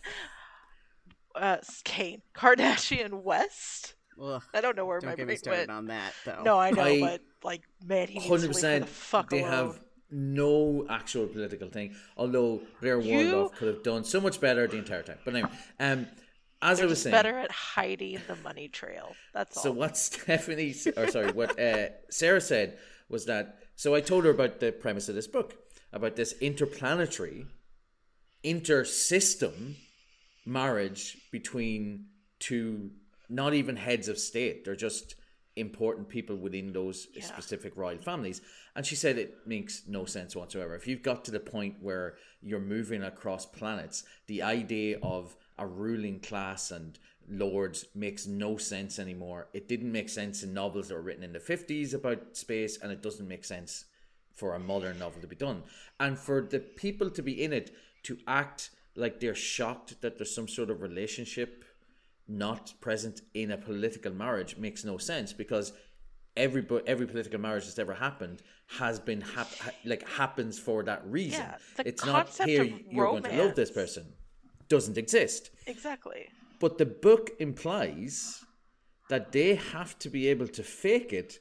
uh, Kanye, *laughs* Kardashian West? Ugh, I don't know where don't my get me brain started went. on that though. No, I know, I- but like, man, he needs to hundred leave her the percent. fuck They alone. have no actual political thing. Although Blair Waldorf could have done so much better the entire time. But anyway, um, as They're I was saying, better at hiding the money trail. That's all. So what *laughs* Stephanie, or sorry, what uh, Sarah said was that. So I told her about the premise of this book, about this interplanetary, inter-system marriage between two, not even heads of state. They're just important people within those specific royal families. And she said it makes no sense whatsoever. If you've got to the point where you're moving across planets, the idea of a ruling class and lords makes no sense anymore. It didn't make sense in novels that were written in the 50s about space, and it doesn't make sense for a modern novel to be done. And for the people to be in it to act like they're shocked that there's some sort of relationship not present in a political marriage makes no sense because every every political marriage that's ever happened has been hap- ha- like happens for that reason. Yeah, the it's not here you're going to love this person doesn't exist. Exactly. But the book implies that they have to be able to fake it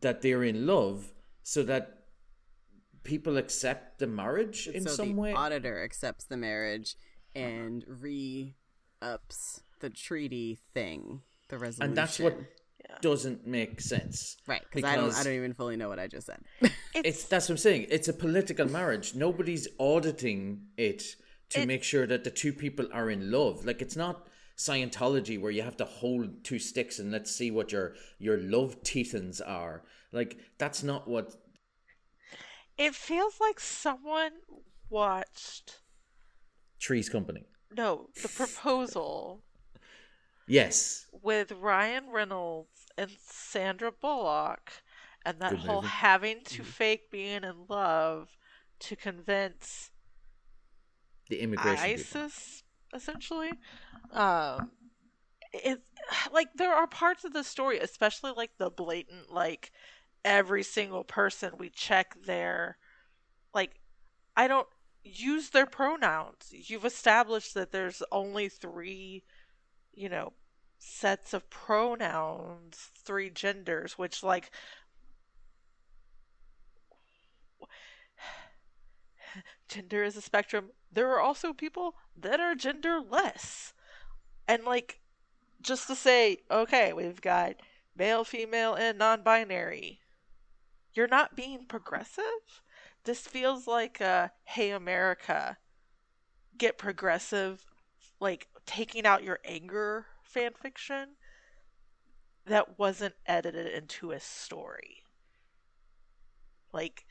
that they're in love so that people accept the marriage in so some the way. auditor accepts the marriage and re ups the treaty thing, the resolution. and that's what doesn't make sense. right because I don't I don't even fully know what I just said. *laughs* It's that's what I'm saying. It's a political marriage. Nobody's auditing it to It- make sure that the two people are in love. Like it's not Scientology where you have to hold two sticks and let's see what your your love thetans are. Like that's not what It feels like someone watched Three's Company. no the proposal Yes. with Ryan Reynolds and Sandra Bullock, and that Good whole movie. having to fake being in love to convince The immigration people. ISIS, essentially. Um, it like there are parts of the story, especially like the blatant like every single person we check their like I don't use their pronouns. You've established that there's only three, you know, sets of pronouns, three genders, which like gender is a spectrum. There are also people that are genderless. And like just to say, okay, we've got male, female, and non-binary. You're not being progressive? This feels like a hey America, get progressive, like taking out your anger fan fiction that wasn't edited into a story. Like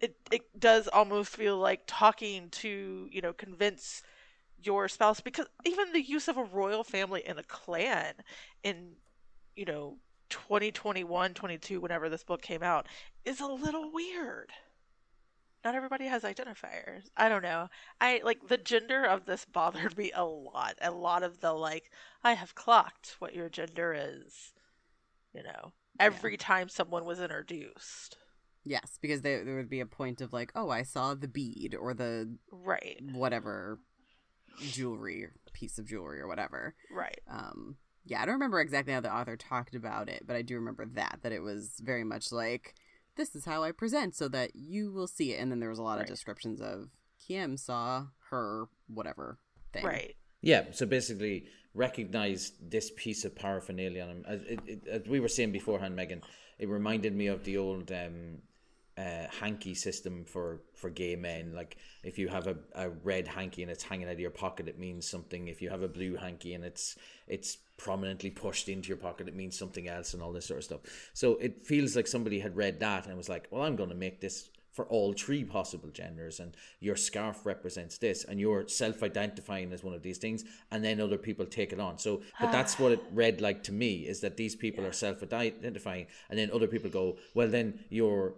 it it does almost feel like talking to you know convince your spouse because even the use of a royal family and a clan in you know 2021 22 whenever this book came out is a little weird not everybody has identifiers. I don't know. I like the gender of this bothered me a lot. A lot of the like i have clocked what your gender is you know every time someone was introduced. Yes, because there there would be a point of like, oh, I saw the bead or the right. whatever jewelry piece of jewelry or whatever. right. Um, yeah, I don't remember exactly how the author talked about it, but I do remember that that it was very much like this is how I present so that you will see it. And then there was a lot Right. of descriptions of Kiem saw her whatever thing. right Yeah, so basically recognize this piece of paraphernalia on him. As, it, it, as we were saying beforehand, Megan, it reminded me of the old um, uh, hanky system for, for gay men. Like if you have a, a red hanky and it's hanging out of your pocket, it means something. If you have a blue hanky and it's it's prominently pushed into your pocket, it means something else and all this sort of stuff. So it feels like somebody had read that and was like, well, I'm going to make this for all three possible genders and your scarf represents this and you're self-identifying as one of these things and then other people take it on. So but ah. that's what it read like to me is that these people are self-identifying and then other people go well then you're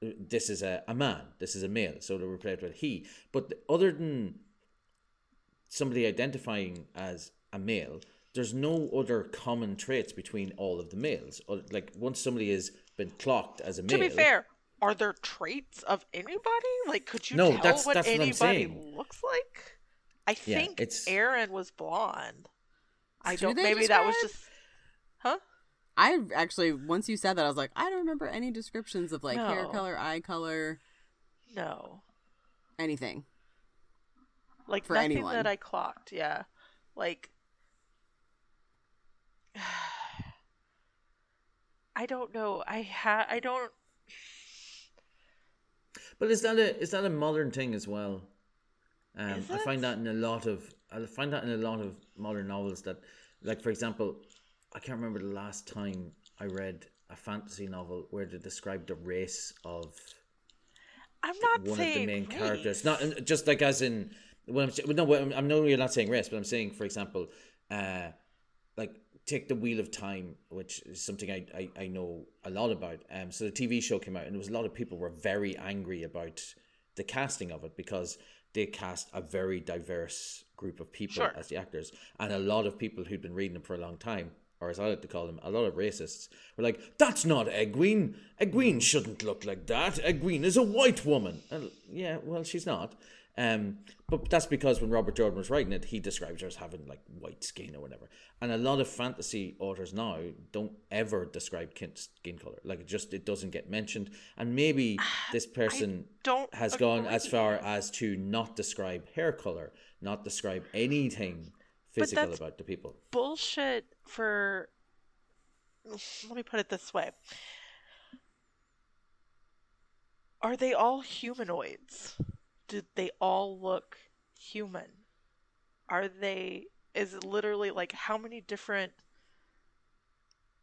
this is a, a man this is a male so they're replaced with he. But other than somebody identifying as a male there's no other common traits between all of the males. Like once somebody has been clocked as a male to be fair are there traits of anybody? Like could you No, tell that's- what that's what I'm anybody saying. looks like? I Yeah, think it's- aren was blonde. I Do don't they maybe that was just huh? I actually once you said that I was like, I don't remember any descriptions of like hair color, eye color, no. anything. like For nothing anyone. that i clocked yeah. Like *sighs* i don't know i ha i don't But is that a is that a modern thing as well? Um, I find that in a lot of I find that in a lot of modern novels that, like for example, I can't remember the last time I read a fantasy novel where they described the race of i'm not one of the main race. characters. Not just like as in when I'm no, I'm, I'm no, you're not saying race, but I'm saying, for example, uh, like take the Wheel of Time, which is something I, I, I know a lot about. Um, so the TV show came out, and there was a lot of people were very angry about the casting of it because they cast a very diverse group of people Sure. as the actors, and a lot of people who'd been reading them for a long time. Or as I like to call them, a lot of racists were like, "That's not Egwene. Egwene shouldn't look like that. Egwene is a white woman." And yeah, well, she's not. Um, but that's because when Robert Jordan was writing it, he describes her as having like white skin or whatever. And a lot of fantasy authors now don't ever describe skin color. Like it just it doesn't get mentioned. And maybe *sighs* this person don't has gone as far as to not describe hair color, not describe anything physical about the people. bullshit for let me put it this way are they all humanoids do they all look human are they is it literally like how many different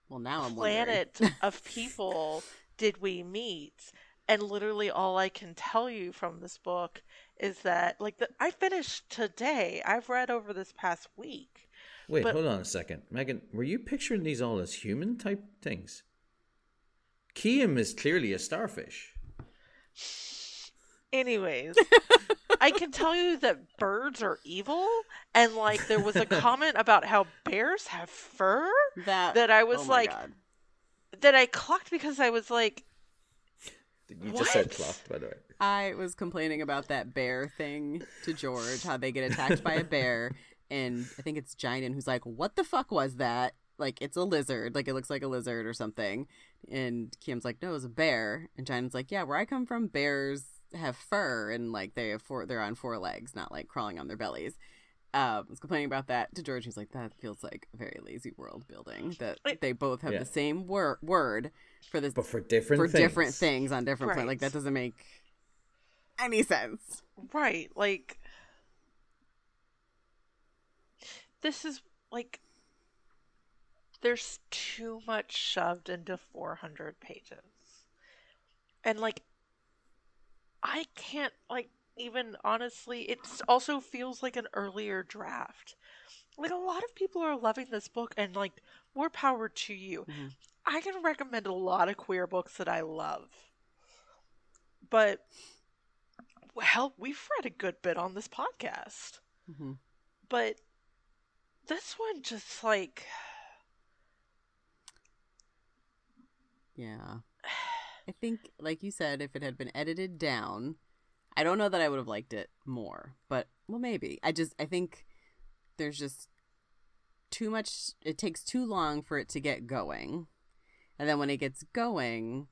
Well, now I'm wondering. planet *laughs* of people did we meet and literally all i can tell you from this book is that like the, i finished today i've read over this past week Wait, But- hold on a second. Megan, were you picturing these all as human type things? Kiem is clearly a starfish. Anyways, *laughs* I can tell you that birds are evil, and like there was a *laughs* comment about how bears have fur that that I was oh like, God. that I clocked because I was like, You just said clocked, by the way. I was complaining about that bear thing to George, how they get attacked by a bear, and I think it's Jainan who's like, "What the fuck was that?" Like it's a lizard, like it looks like a lizard or something. And Kiem's like, "No, it's a bear." And Jainan's like, "Yeah, where I come from, bears have fur and like they have four, they're on four legs, not like crawling on their bellies." Um, I was complaining about that to George. He's like, "That feels like very lazy world building. That they both have Yeah. the same wor- word for this But for different for things. different things on different pla- Right. Like that doesn't make any sense. right, like this is like there's too much shoved into 400 pages. And like I can't like even honestly. It also feels like an earlier draft. Like a lot of people are loving this book, and like more power to you. Mhm. I can recommend a lot of queer books that I love, but well, we've read a good bit on this podcast, hmm but this one just like Yeah. I think, like you said, if it had been edited down, I don't know that I would have liked it more, but well, maybe. I just, I think there's just too much, it takes too long for it to get going. And then when it gets going,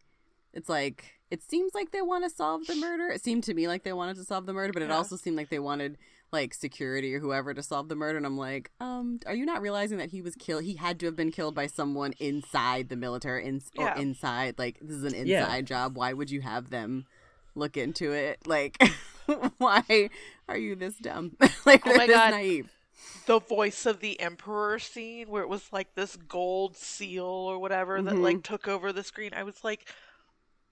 it's like, it seems like they want to solve the murder. It seemed to me like they wanted to solve the murder, but it Yeah. also seemed like they wanted like security or whoever to solve the murder and I'm like, um, are you not realizing that he was killed he had to have been killed by someone inside the military in, or Yeah. inside like this is an inside Yeah. job. Why would you have them look into it? Like *laughs* why are you this dumb? *laughs* like Oh they're my this God. naive. the voice of the emperor scene where it was like this gold seal or whatever that Mhm. like took over the screen i was like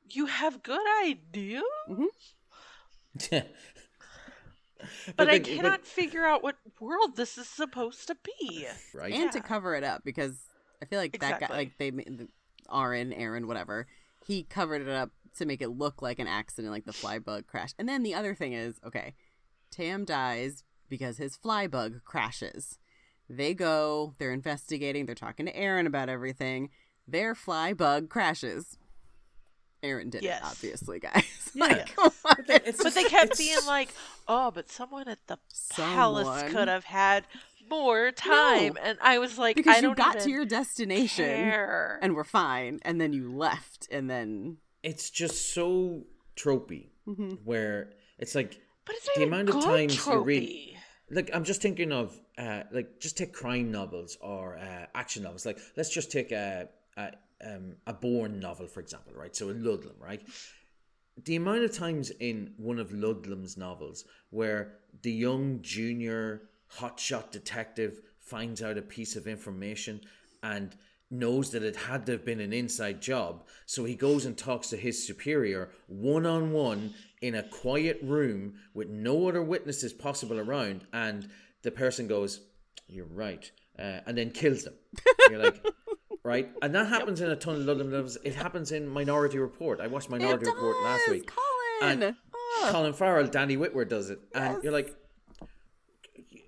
you have good ideas *laughs* *laughs* but, i the- cannot figure out what world this is supposed to be right. And to cover it up because I feel like that guy like they made- Aren, Aren, whatever, he covered it up to make it look like an accident, like the fly bug crash. And then the other thing is, okay, Taam dies because his fly bug crashes. They go, they're investigating, they're talking to Aren about everything. Their fly bug crashes. Aren did Yes. it, obviously, guys. *laughs* Yeah. like, come on. It's but they kept it's- being like oh but someone at the palace could have had more time and i was like because I you don't got to your destination care. and we're fine, and then you left, and then it's just so tropey, Mhm. where it's like but it's not the amount of good times you read- like I'm just thinking of uh, like just take crime novels or uh, action novels. Like let's just take a a, um, a novel for example, right? So a Ludlum, right? The amount of times in one of Ludlum's novels where the young junior hotshot detective finds out a piece of information and knows that it had to have been an inside job, so he goes and talks to his superior one on one in a quiet room with no other witnesses possible around, and the person goes, "You're right," uh, and then kills them. You're like. Right, *laughs* and that happens in a ton of Ludlum novels. It happens in Minority Report. I watched Minority it Report last week. Colin. And Ugh. Colin Farrell, Danny Witwer does it, and you're like,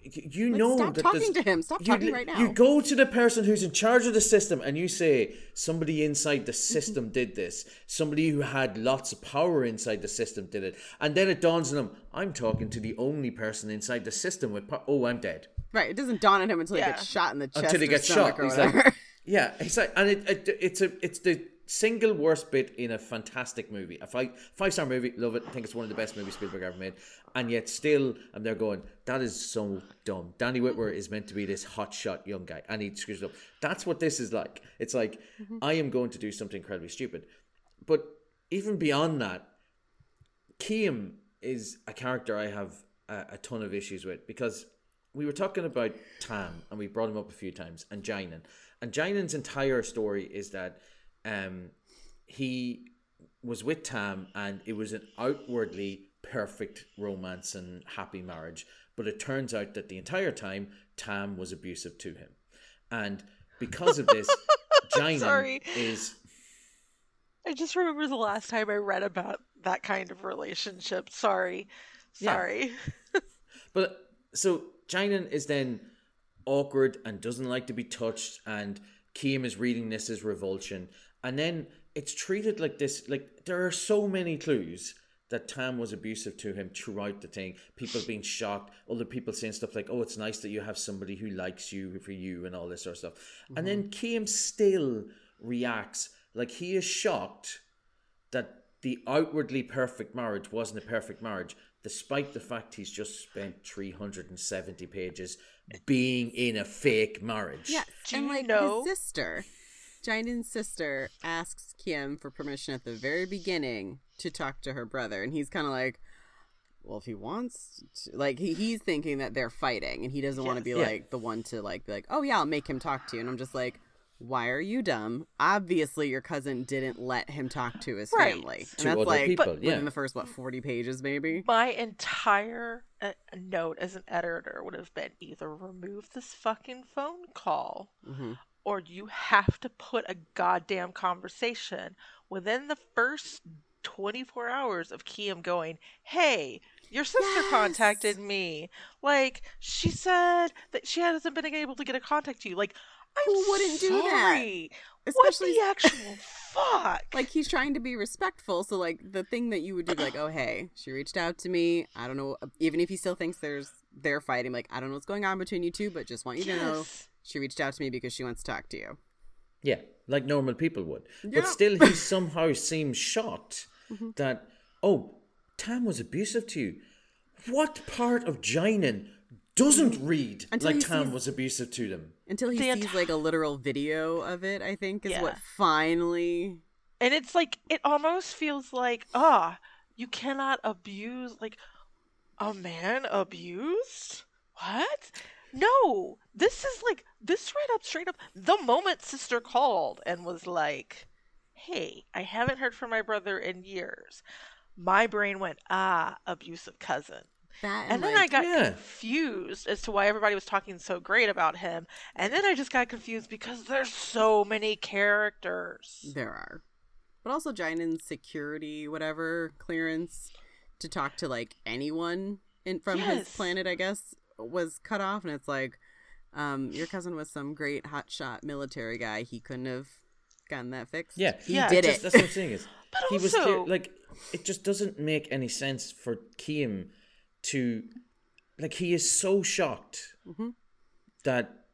you Like, know stop that talking to him. Stop you talking right now. You go to the person who's in charge of the system, and you say somebody inside the system did this. Somebody who had lots of power inside the system did it, and then it dawns on them: I'm talking to the only person inside the system with. Po- oh, I'm dead. Right, it doesn't dawn on him until he gets shot in the chest Until he gets shot, or he's *laughs* like-. Yeah, it's like, and it, it it's a it's the single worst bit in a fantastic movie. A five five star movie, love it. I think it's one of the best movies Spielberg ever made. And yet still, I'm there going, that is so dumb. Danny Witwer is meant to be this hotshot young guy, and he screws it up. That's what this is like. It's like mm-hmm. I am going to do something incredibly stupid, but even beyond that, Kiem is a character I have a, a ton of issues with because we were talking about Taam and we brought him up a few times and Jainan. And Jainan's entire story is that um, he was with Taam and it was an outwardly perfect romance and happy marriage. But it turns out that the entire time Taam was abusive to him. And because of this, *laughs* Jainan Sorry. is I just remember the last time I read about that kind of relationship. Sorry. Yeah. Sorry. *laughs* But so Jainan is then awkward and doesn't like to be touched, and Kiem is reading this as revulsion, and then it's treated like this. Like there are so many clues that Taam was abusive to him throughout the thing. People being shocked, other people saying stuff like, "Oh, it's nice that you have somebody who likes you for you," and all this sort of stuff. And then mm-hmm. Kiem still reacts like he is shocked that the outwardly perfect marriage wasn't a perfect marriage, despite the fact he's just spent 370 pages being in a fake marriage. Yes, Do and you like know- his sister, Jainan's sister, asks Kiem for permission at the very beginning to talk to her brother, and he's kind of like, "Well, if he wants, to, like he, he's thinking that they're fighting, and he doesn't want to be Yeah. like the one to like be like, oh yeah, I'll make him talk to you." And I'm just like, why are you dumb? Obviously, your cousin didn't let him talk to his Right. family. And To that's other like people, yeah. within the first what forty pages, maybe. My entire uh, note as an editor would have been either remove this fucking phone call hmm or you have to put a goddamn conversation within the first 24 hours of Kiem going, Hey, your sister Yes. contacted me. Like, she said that she hasn't been able to get a contact to you. Like, I'm Who wouldn't do that? sorry. Especially what the actual *laughs* fuck? like he's trying to be respectful. So like the thing that you would do, like, oh hey, she reached out to me. I don't know, even if he still thinks there's they're fighting. Like I don't know what's going on between you two, but just want you to know she reached out to me because she wants to talk to you. Yeah, like normal people would. Yeah. But still, he somehow seems shocked *laughs* Mm-hmm. that, oh, Taam was abusive to you. What part of Jainan doesn't read Until like he Taam sees- was abusive to them? Until he The sees enti- like a literal video of it, I think is what Yeah. finally. And it's like, it almost feels like, ah, you cannot abuse, like, a man abused? What? No, this is like, this right up, straight up, the moment sister called and was like, hey, I haven't heard from my brother in years. My brain went, ah, abusive cousin. That And then like, I got Yeah. confused as to why everybody was talking so great about him. And then I just got confused because there's so many characters. There are. But also Jainan's security, whatever, clearance to talk to like anyone in from his planet, I guess, was cut off and it's like, um, your cousin was some great hotshot military guy. He couldn't have gotten that fixed. Yeah, He Yeah, did Just- it. That's what I'm saying is *laughs* But he was clear, like it just doesn't make any sense for Kiem to like he is so shocked Mm-hmm. that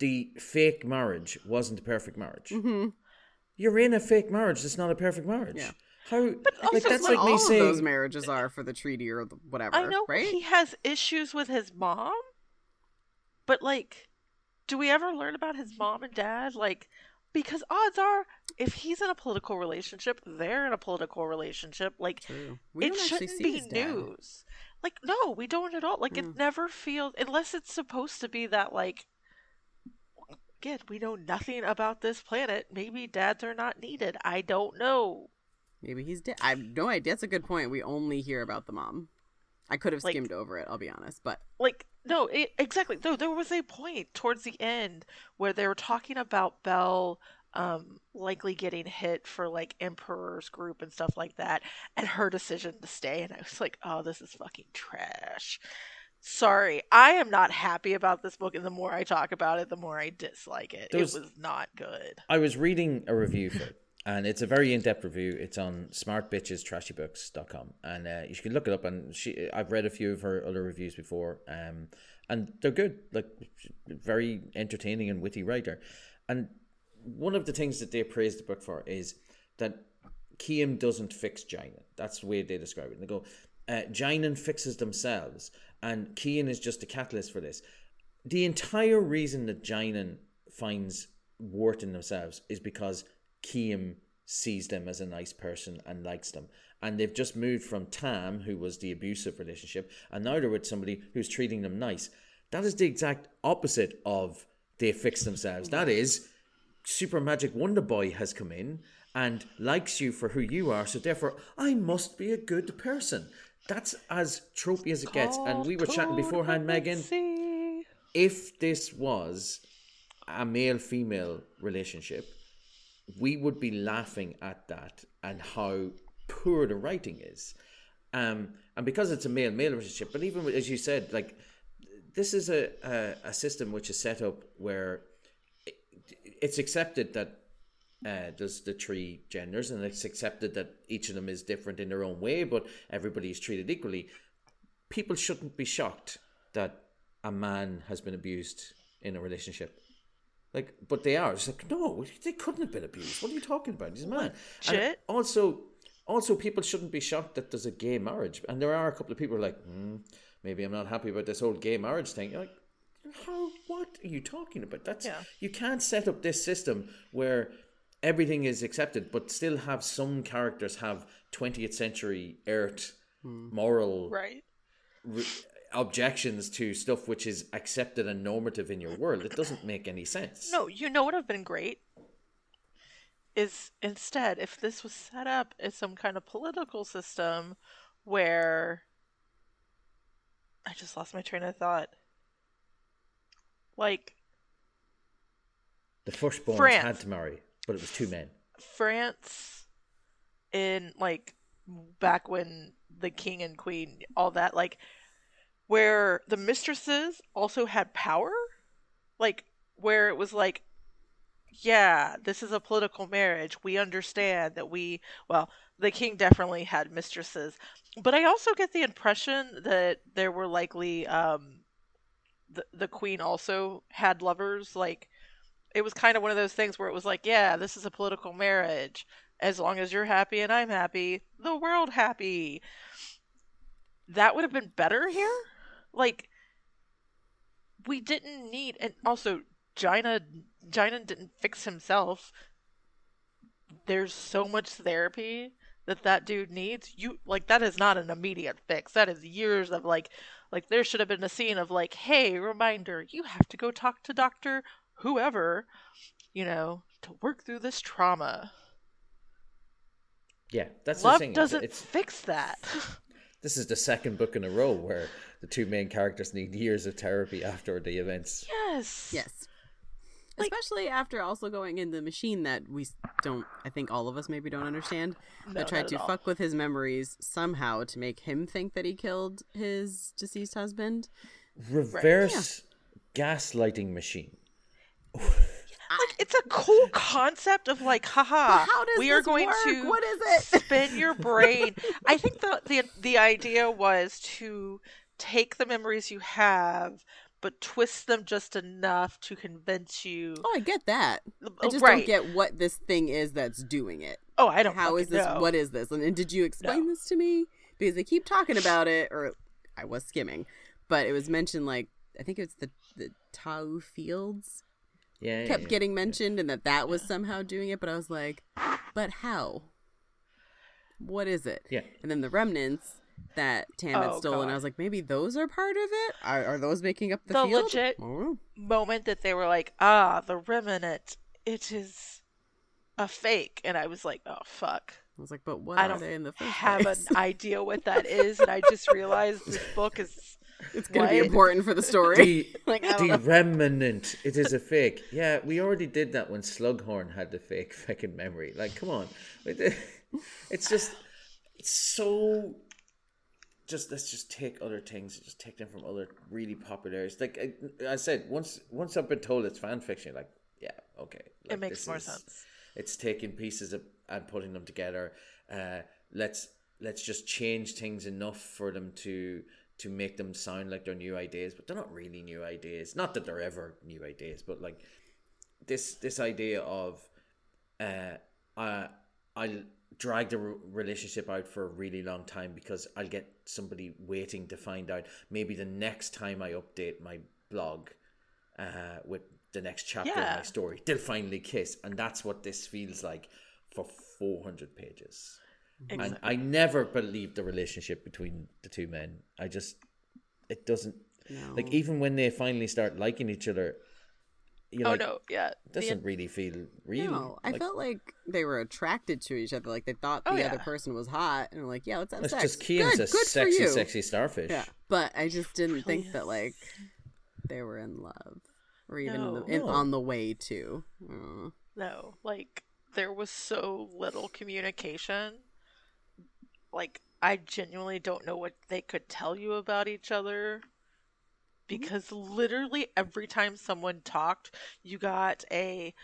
the fake marriage wasn't a perfect marriage. Mm-hmm. You're in a fake marriage. It's not a perfect marriage. Yeah. How? also, like that's like, all me saying. those marriages are for the treaty or the whatever. I know right? he has issues with his mom, but like, do we ever learn about his mom and dad? Like, because odds are, if he's in a political relationship, they're in a political relationship. Like, it shouldn't be news. Like, no, we don't at all. Like, Mm. it never feels unless it's supposed to be that like. Again, we know nothing about this planet. Maybe dads are not needed. I don't know. Maybe he's dead. I have no idea. That's a good point. We only hear about the mom. I could have Like- skimmed over it. I'll be honest, but like no it, exactly no there was a point towards the end where they were talking about bel um likely getting hit for like emperor's group and stuff like that and her decision to stay and i was like oh this is fucking trash sorry i am not happy about this book and the more i talk about it the more i dislike it it was not good I was reading a review for it, and it's a very in-depth review. It's on smartbitchestrashybooks.com, and uh, you can look it up. And she, I've read a few of her other reviews before, um, and they're good. Like very entertaining and witty writer. And one of the things that they praise the book for is that Kiem doesn't fix Jainan. That's the way they describe it. They go, uh, Jainan fixes themselves, and Kiem is just a catalyst for this. The entire reason that Jainan finds worth in themselves is because Kiem sees them as a nice person and likes them. And they've just moved from Taam, who was the abusive relationship, and now they're with somebody who's treating them nice. That is the exact opposite of they fix themselves. That is, Super Magic Wonder Boy has come in and likes you for who you are, so therefore I must be a good person. That's as tropey as it gets. And we were chatting beforehand, Megan. If this was a male female relationship, we would be laughing at that and how poor the writing is. Um, and because it's a male male relationship, but even as you said, like this is a, a, a system which is set up where it's accepted that uh, there's the three genders and it's accepted that each of them is different in their own way, but everybody is treated equally. People shouldn't be shocked that a man has been abused in a relationship. Like, but they are. It's like, no, they couldn't have been abused. What are you talking about? He's a man. And also, also, people shouldn't be shocked that there's a gay marriage. And there are a couple of people who are like, hmm, maybe I'm not happy about this whole gay marriage thing. You're like, how? What are you talking about? That's Yeah. you can't set up this system where everything is accepted, but still have some characters have 20th century Earth hmm. moral right re- objections to stuff which is accepted and normative in your world. It doesn't make any sense. No, you know what would have been great? Is instead, if this was set up as some kind of political system where. I just lost my train of thought. Like, The firstborns France. had to marry, but it was two men. France in like back when the king and queen all that like where the mistresses also had power like where it was like yeah this is a political marriage we understand that we well the king definitely had mistresses but i also get the impression that there were likely um the, the queen also had lovers like it was kind of one of those things where it was like, yeah, this is a political marriage. As long as you're happy and I'm happy, the world happy. That would have been better here. Like, we didn't need, and also, Jainan, Jainan didn't fix himself. There's so much therapy that that dude needs. You like that is not an immediate fix. That is years of like, like there should have been a scene of like, hey, reminder, you have to go talk to Doctor whoever, you know, to work through this trauma. Yeah, that's the Love thing. doesn't It's, fix that. *laughs* this is the second book in a row where the two main characters need years of therapy after the events. yes. Yes. Like- Especially after also going in the machine that we don't, I think all of us maybe don't understand, No, that tried to all. fuck with his memories somehow to make him think that he killed his deceased husband. Reverse gaslighting machine. *laughs* Like it's a cool concept of like, haha, how does we are this going work? to What is it? spin your *laughs* brain. I think the, the the idea was to take the memories you have, but twist them just enough to convince you. Oh, I get that. I just right. don't get what this thing is that's doing it. Oh, I don't. Know. How is this? know. What is this? And, and did you explain No. this to me? Because they keep talking about it, or I was skimming, but it was mentioned like I think it's the the Tau Fields Yeah, yeah, kept yeah. getting mentioned, and that that was somehow doing it. But I was like, but how? What is it? Yeah. And then the remnants that Taam had Oh, stolen, God. I was like, maybe those are part of it. Are, are those making up the, The field? legit- I moment that they were like, ah, the remnant, it is a fake, and I was like, oh fuck. I was like, but what I are don't they in the first have place? an *laughs* idea what that is, and I just realized this *laughs* book is. it's gonna be important for the *laughs* story. The, Like, the know. remnant. It is a fake. Yeah, we already did that when Slughorn had the fake fucking memory. Like, come on. It's just, it's so. Just let's just take other things, just take them from other really popular. It's like I, I said, once once I've been told it's fan fiction, like yeah, okay, like, It makes more is- sense. It's taking pieces of, and putting them together. Uh, let's let's just change things enough for them to to make them sound like they're new ideas, but they're not really new ideas. Not that they're ever new ideas, but like this this idea of uh, uh I'll drag the re- relationship out for a really long time because I'll get somebody waiting to find out. Maybe the next time I update my blog uh with the next chapter of my story they'll finally kiss. And that's what this feels like for 400 pages. And I never believed the relationship between the two men. I just it doesn't like even when they finally start liking each other you're oh like no, yeah. it doesn't really feel real No, I Like, felt like they were attracted to each other. Like they thought Oh, the other person was hot, and like, "Yeah, let's have it's sex." just Kiem's good, a good for sexy you. sexy starfish Yeah, but I just didn't think Really that is. like they were in love, or even in the, in, No. on the way to. Mm. No, like there was so little communication. Like I genuinely don't know what they could tell you about each other because literally every time someone talked, you got a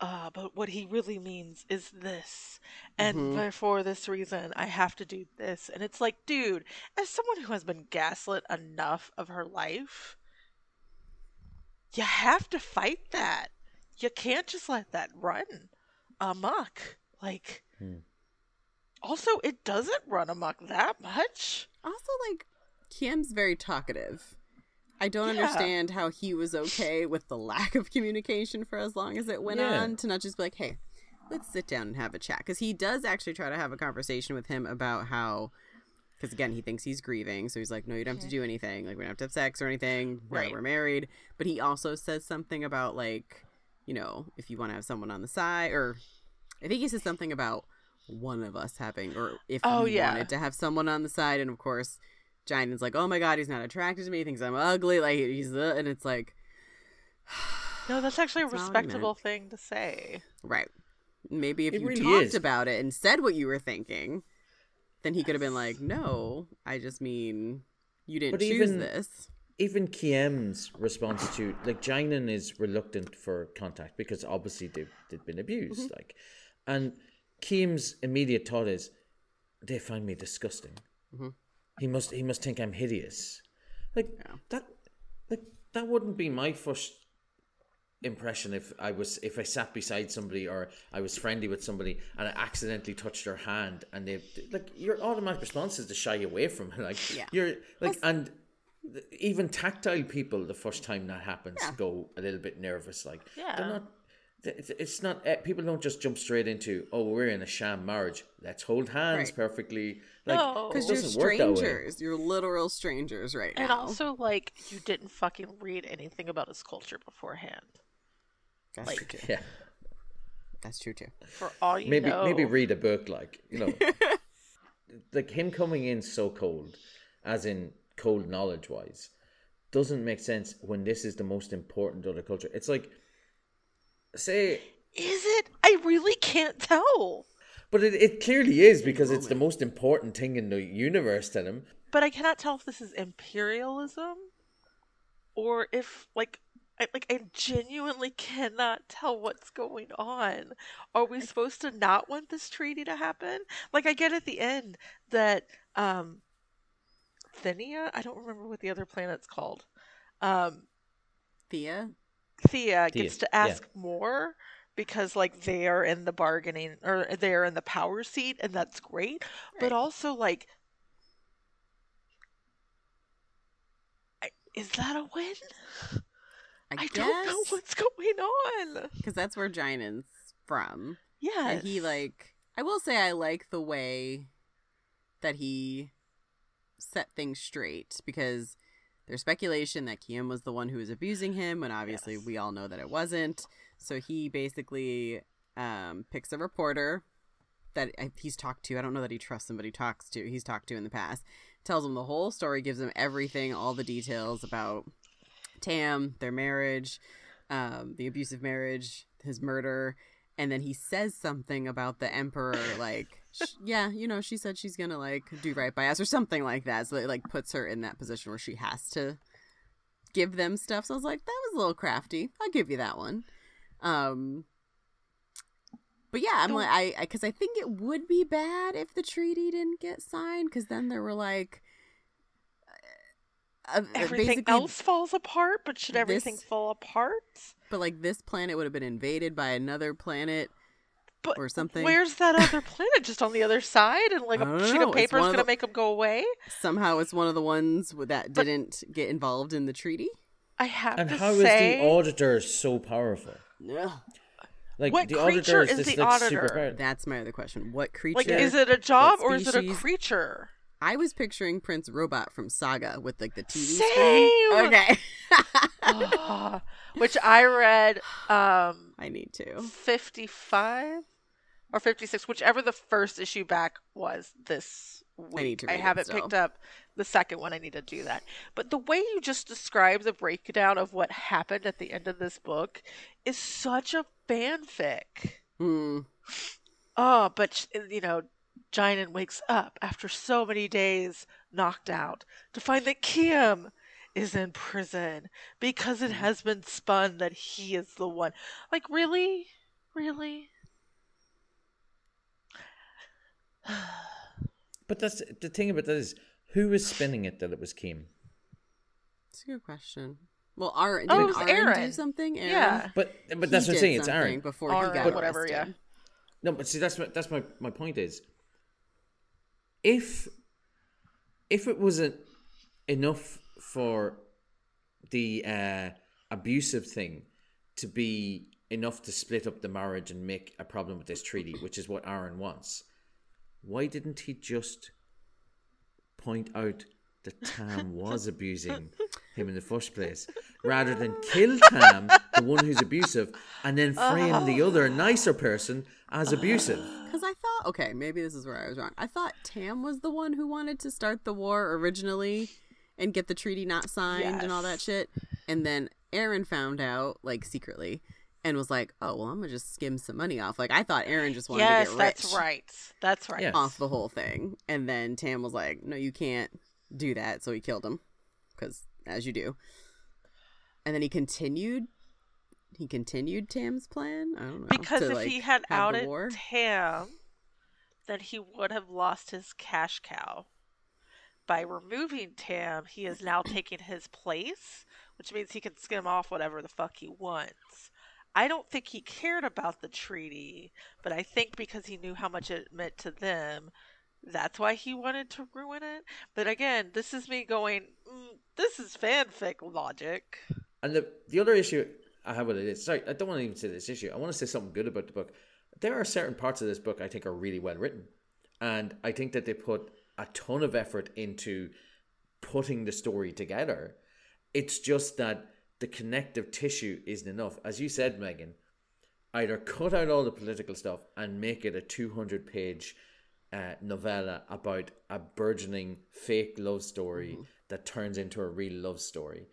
uh, but what he really means is this. And Mhm. for this reason, I have to do this. And it's like, dude, as someone who has been gaslit enough of her life, you have to fight that. You can't just let that run amok. Like, Hmm. also, it doesn't run amok that much. Also, like Kiem's very talkative. I don't Yeah. understand how he was okay with the lack of communication for as long as it went Yeah. on to not just be like, "Hey, let's sit down and have a chat." Because he does actually try to have a conversation with him about how because again, he thinks he's grieving, so he's like, "No, you don't have to do anything. Like, we don't have to have sex or anything. Right. We're married." But he also says something about like, you know, if you want to have someone on the side, or I think he says something about one of us having, or if Oh, you yeah. wanted to have someone on the side, and of course, Jainan's like, "Oh my god, he's not attracted to me. He thinks I'm ugly. Like he's the," and it's like, *sighs* No, that's actually a That's not what I meant. respectable thing to say. right. Maybe if It you really talked is. about it and said what you were thinking, then he could have been like, "No, I just mean you didn't But choose even- this." even Kiem's response to like Jainan is reluctant for contact because obviously they've, they've been abused. Mm-hmm. Like, and Kiem's immediate thought is, they find me disgusting. Mhm. He must he must think I'm hideous. Like Yeah. that, like that wouldn't be my first impression if I was if I sat beside somebody or I was friendly with somebody and I accidentally touched their hand and they like your automatic response is to shy away from it. *laughs* Like Yeah. you're like and even tactile people the first time that happens Yeah. go a little bit nervous. Like Yeah. they're not. It's it's not. eh, People don't just jump straight into. Oh, we're in a sham marriage. Let's hold hands Right. perfectly. Like No. Because it you're doesn't work that way. strangers. You're literal strangers right And now. also, like, you didn't fucking read anything about his culture beforehand. That's like- true too. Yeah. That's true too. For all you maybe know. maybe read a book like you know *laughs* like him coming in so cold as in cold knowledge wise doesn't make sense when this is the most important other culture it's like say Is it? I really can't tell. but it, it clearly is because it's the most important thing in the universe to him But I cannot tell if this is imperialism or if, like, I, like I genuinely cannot tell what's going on. Are we supposed to not want this treaty to happen? Like, I get at the end that um, Thenia, I don't remember what the other planet's called. Um, Thea? Thea gets Thea, to yeah. ask more because like they're in the bargaining or they're in the power seat and that's great but also like is that a win? I, i don't know what's going on. Because that's where Jainan's from. yeah And he, like, I will say I like the way that he set things straight because there's speculation that Kiem was the one who was abusing him when obviously Yes. we all know that it wasn't. So he basically um, picks a reporter that he's talked to. I don't know that he trusts somebody he talks to. He's talked to in the past. Tells him the whole story, gives him everything, all the details about Taam, their marriage, um, the abusive marriage, his murder, and then he says something about the emperor, like, yeah, you know, she said she's gonna like do right by us or something like that. So it like puts her in that position where she has to give them stuff. So I was like, that was a little crafty. I'll give you that one. Um, but yeah, I'm like, I because I, think it would be bad if the treaty didn't get signed, because then there were like. Uh, uh, everything else falls apart but should everything this- fall apart But like this planet would have been invaded by another planet but or something. where's that other planet just on the other side and like a sheet know. of paper is gonna make them go away Somehow it's one of the ones that But- didn't get involved in the treaty. i have to say. and to how is say the auditor so powerful Yeah. like What the creature auditor is this, the like, auditor? That's my other question. What creature? like is it a job or is it a creature I was picturing Prince Robot from Saga with like the TV Same! screen. Okay. *laughs* Ah, which I read um I need to. 55 or 56, whichever the first issue back was this week. need to I read it haven't still. picked up the second one. I need to do that. But the way you just describe the breakdown of what happened at the end of this book is such a fanfic. Hmm. Oh, but you know, Jainan wakes up after so many days knocked out to find that Kiem is in prison because it has been spun that he is the one. Like, really? Really? *sighs* but that's the thing about that is who was spinning it that it was Kiem It's a good question. Well, Aren, Oh, didn't it was Aren, do something? Aren? Yeah. but but He that's what I'm saying it's Aren before Aren, he got whatever, yeah. No, but see, that's my that's my my point is, if if it wasn't enough for the uh, abusive thing to be enough to split up the marriage and make a problem with this treaty, which is what Aren wants, why didn't he just point out that Taam *laughs* was abusing him in the first place, rather than kill Taam, the one who's abusive, and then frame the oh. other nicer person as abusive. *sighs* Because I thought, okay, maybe this is where I was wrong. I thought Taam was the one who wanted to start the war originally and get the treaty not signed and all that shit. And then Aren found out, like, secretly, and was like, oh, well, I'm going to just skim some money off. Like, I thought Aren just wanted yes, to get rich that's right. That's right. Yeah. off the whole thing. And then Taam was like, no, you can't do that. So he killed him. Because, as you do. And then he continued. He continued Taam's plan. I don't know. Because to, if like, he had outed war. Taam, then he would have lost his cash cow. By removing Taam, he is now taking his place, which means he can skim off whatever the fuck he wants. I don't think he cared about the treaty, but I think because he knew how much it meant to them, that's why he wanted to ruin it. But again, this is me going, mm, this is fanfic logic. And the the other issue I have with it is sorry, I don't want to even say this issue. I want to say something good about the book. There are certain parts of this book I think are really well written, and I think that they put a ton of effort into putting the story together. It's just that the connective tissue isn't enough, as you said, Megan. Either cut out all the political stuff and make it a two hundred page uh, novella about a burgeoning fake love story that turns into a real love story,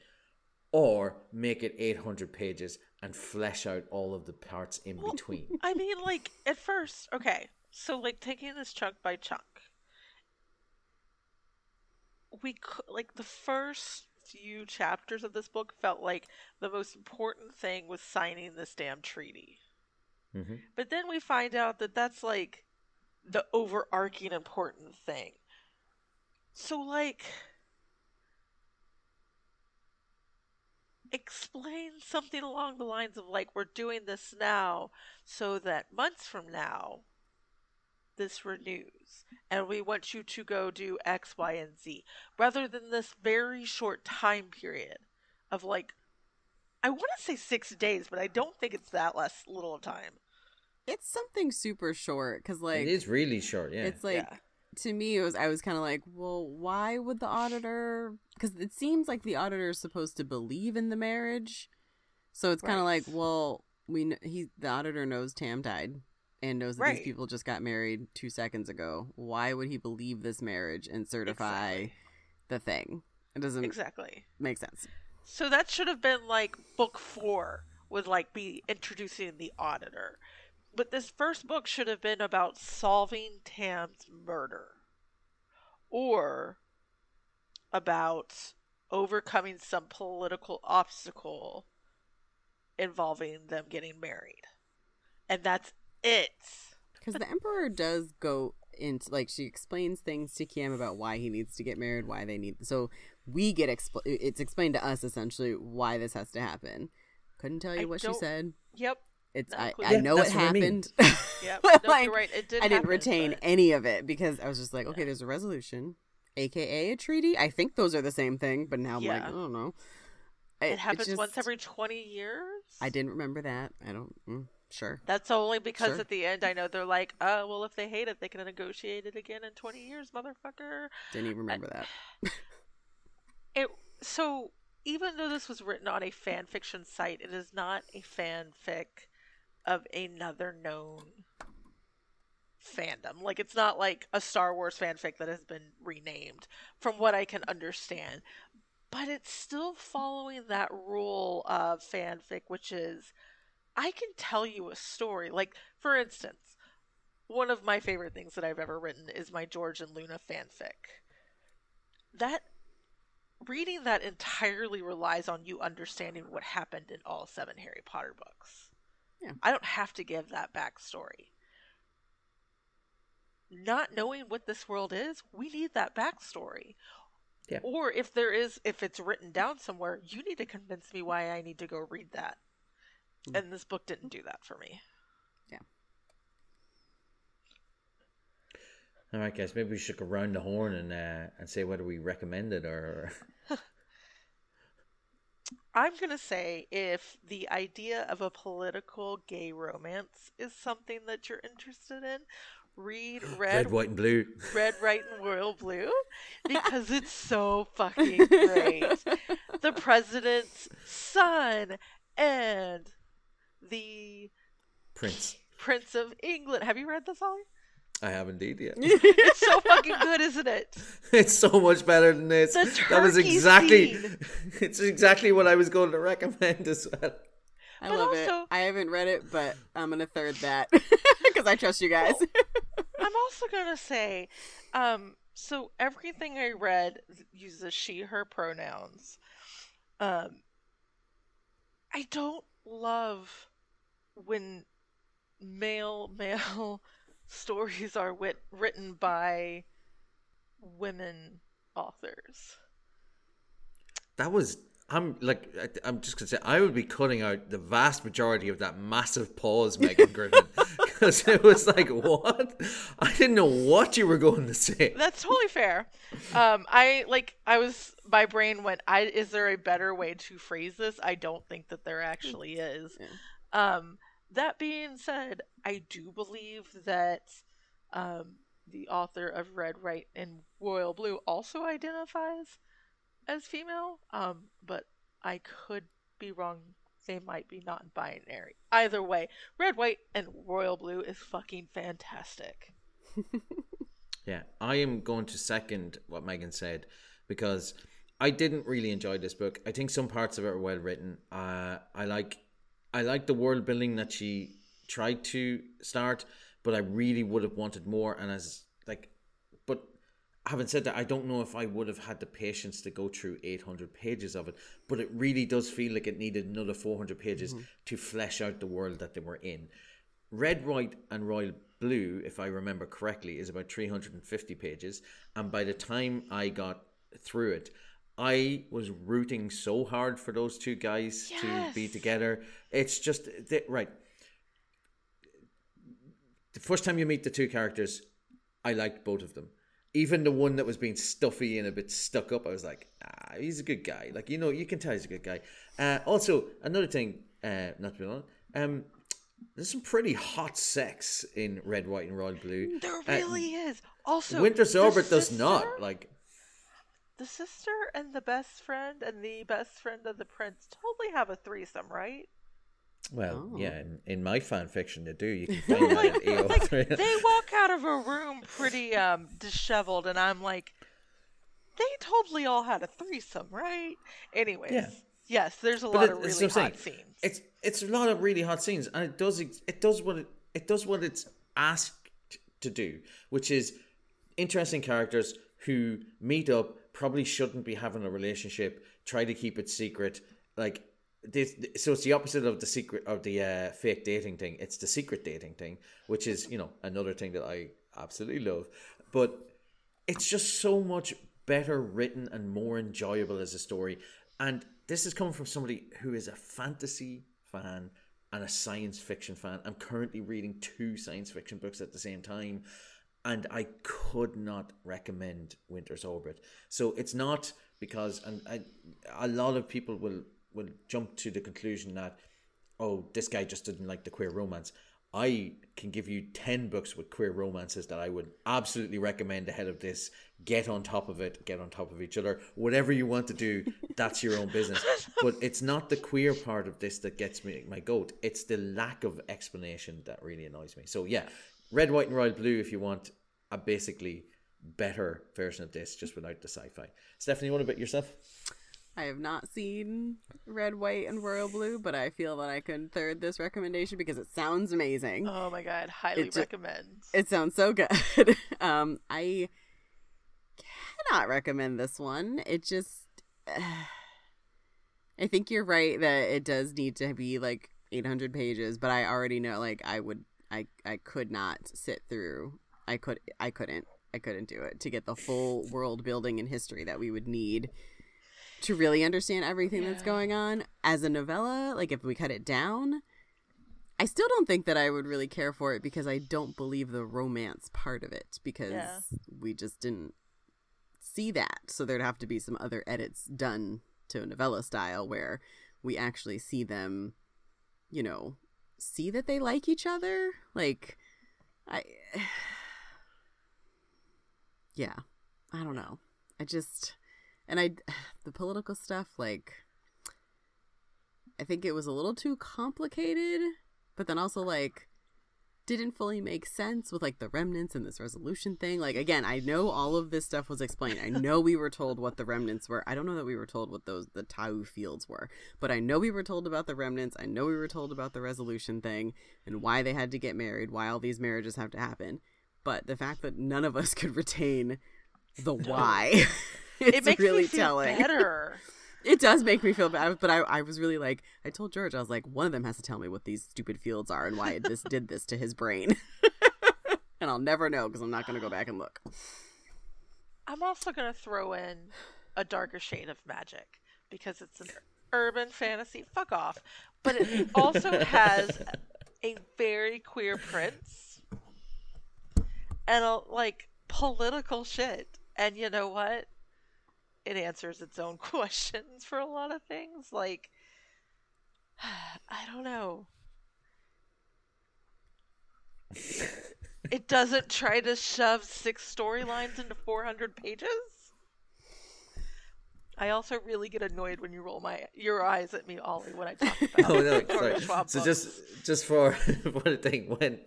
or make it 800 pages and flesh out all of the parts in between. *laughs* I mean, like, at first, okay, so, like, taking this chunk by chunk, we, cou- like, the first few chapters of this book felt like the most important thing was signing this damn treaty. Mhm. But then we find out that that's, like, the overarching important thing. So, like, explain something along the lines of like we're doing this now so that months from now this renews and we want you to go do x y and z rather than this very short time period of like i want to say six days but i don't think it's that less little of time It's something super short because, like, it is really short, yeah. it's like Yeah. to me, it was I was kind of like, well, why would the auditor? Because it seems like the auditor is supposed to believe in the marriage, so it's kind of Right. like, well, we kn- he the auditor knows Taam died and knows that Right. these people just got married two seconds ago. Why would he believe this marriage and certify Exactly. the thing? It doesn't exactly make sense. So that should have been like book four would like be introducing the auditor. But this first book should have been about solving Taam's murder. Or about overcoming some political obstacle involving them getting married. And that's it. Because the emperor does go into like she explains things to Kiem about why he needs to get married, why they need. So we get expl- it's explained to us essentially why this has to happen. Couldn't tell you I what she said. Yep. It's Not I, clue. I Yeah, know it that's what I mean. happened. *laughs* *laughs* Yep. No, like, you're right. It did I didn't happen, retain but- any of it because I was just like, okay, there's a resolution, aka a treaty. I think those are the same thing, but now I'm like, I don't know. I- It happens once just- every 20 years? I didn't remember that. I don't. Mm, sure. That's only because Sure. at the end I know they're like, oh, well, if they hate it, they can negotiate it again in 20 years, motherfucker. Didn't even remember that. *sighs* It So, even though this was written on a fan fiction site, it is not a fanfic of another known fandom. Like, it's not like a Star Wars fanfic that has been renamed, from what I can understand. But it's still following that rule of fanfic, which is I can tell you a story. Like, for instance, one of my favorite things that I've ever written is my George and Luna fanfic. That reading that entirely relies on you understanding what happened in all seven Harry Potter books. Yeah. I don't have to give that backstory. Not knowing what this world is, we need that backstory. Yeah. Or if there is, if it's written down somewhere, you need to convince me why I need to go read that. Mm. And this book didn't do that for me. Yeah. All right, guys, maybe we should go round the horn and uh, and say whether we recommend it or. *laughs* I'm going to say if the idea of a political gay romance is something that you're interested in, read *gasps* Red, Red, white, and blue. Red, White, and Royal Blue *laughs* because it's so fucking great. the president's son and the Prince. Prince of England. Have you read this, Ollie? I have indeed, yeah. *laughs* It's so fucking good, isn't it? *laughs* it's so much better than this. The that was exactly. scene. *laughs* It's exactly what I was going to recommend as well. I But love it. I haven't read it, but I'm gonna third that because I trust you guys. I'm also gonna say, um, so everything I read uses she, her pronouns. Um, I don't love when male *laughs* male stories are wit- written by women authors. That was. I'm like. I- I'm just gonna say. I would be cutting out the vast majority of that massive pause, Megan Griffin, *laughs* because it was like, what? I didn't know what you were going to say. That's totally fair. Um, I like. I was. My brain went. I is there a better way to phrase this? I don't think that there actually is. Um, that being said, I do believe that um, the author of Red, White, and Royal Blue also identifies as female. Um, but I could be wrong. They might be non-binary. Either way, Red, White, and Royal Blue is fucking fantastic. *laughs* Yeah, I am going to second what Megan said because I didn't really enjoy this book. I think some parts of it are well written. Uh, I like, I like the world building that she tried to start, but I really would have wanted more. And as like, but having said that, I don't know if I would have had the patience to go through 800 pages of it. But it really does feel like it needed another 400 pages mm-hmm. to flesh out the world that they were in. Red, White, and Royal Blue, if I remember correctly, is about 350 pages. And by the time I got through it, I was rooting so hard for those two guys to be together. It's just, they, right. The first time you meet the two characters, I liked both of them. Even the one that was being stuffy and a bit stuck up, I was like, ah, he's a good guy. Like, you know, you can tell he's a good guy. Uh, also, another thing, uh, not to be long, um, there's some pretty hot sex in Red, White, and Royal Blue. There Uh, really is. Also, Winter's Orbit does not. Like, The sister and the best friend and the best friend of the prince totally have a threesome, right? well, Oh. yeah, in, in my fan fiction, they do. You can *laughs* find that at AO3. They walk out of a room pretty um disheveled, and I'm like, they totally all had a threesome, right? Anyways, Yeah. yes, there's a But lot it- of really hot saying. scenes. It's it's a lot of really hot scenes, and it does it does what it it does what it's asked to do, which is interesting characters who meet up, probably shouldn't be having a relationship, try to keep it secret, like this. So it's the opposite of the secret of the uh, fake dating thing. It's the secret dating thing, which is you know another thing that I absolutely love, but it's just so much better written and more enjoyable as a story. And this is coming from somebody who is a fantasy fan and a science fiction fan. I'm currently reading two science fiction books at the same time, and I could not recommend Winter's Orbit. So it's not because, and I, a lot of people will will jump to the conclusion that oh, this guy just didn't like the queer romance. I can give you 10 books with queer romances that I would absolutely recommend ahead of this. Get on top of it, get on top of each other. Whatever you want to do, that's your own business. *laughs* But it's not the queer part of this that gets me my goat. It's the lack of explanation that really annoys me. So, yeah, red, white, and royal blue if you want a basically better version of this, just without the sci fi. Stephanie, what about yourself? I have not seen Red, White, and Royal Blue, but I feel that I can third this recommendation because it sounds amazing. oh my god, highly It ju- recommend. It sounds so good. *laughs* um, I cannot recommend this one. It just, *sighs* I think you're right that it does need to be like 800 pages, but I already know like I would, I, I could not sit through. I could, I couldn't, I couldn't do it to get the full *laughs* world building and history that we would need to really understand everything that's going on as a novella. Like if we cut it down. I still don't think that I would really care for it because I don't believe the romance part of it because Yeah. we just didn't see that. So there'd have to be some other edits done to a novella style where we actually see them, you know, see that they like each other. Like, I. *sighs* Yeah. I don't know. I just. And I. *sighs* The political stuff, like. I think it was a little too complicated, but then also, like, didn't fully make sense with like the remnants and this resolution thing. Like again, I know all of this stuff was explained. I know we were told what the remnants were. I don't know that we were told what those the Tau fields were, but I know we were told about the remnants. I know we were told about the resolution thing and why they had to get married, why all these marriages have to happen. But the fact that none of us could retain the why, it's it *laughs* makes really me feel telling. better. *laughs* It does make me feel bad, but I, I was really like, I told George, I was like, one of them has to tell me what these stupid fields are and why this did this to his brain. *laughs* and I'll never know because I'm not going to go back and look. I'm also going to throw in a darker shade of magic because it's an urban fantasy. Fuck off. But it also *laughs* has a very queer prince and a, like political shit. And you know what? It answers its own *laughs* questions for a lot of things. Like, *sighs* I don't know. it doesn't try to shove six storylines into 400 pages. I also really get annoyed when you roll my your eyes at me, Ollie, when I talk *laughs* about Oh no, sorry. So books. just just for *laughs* one thing, when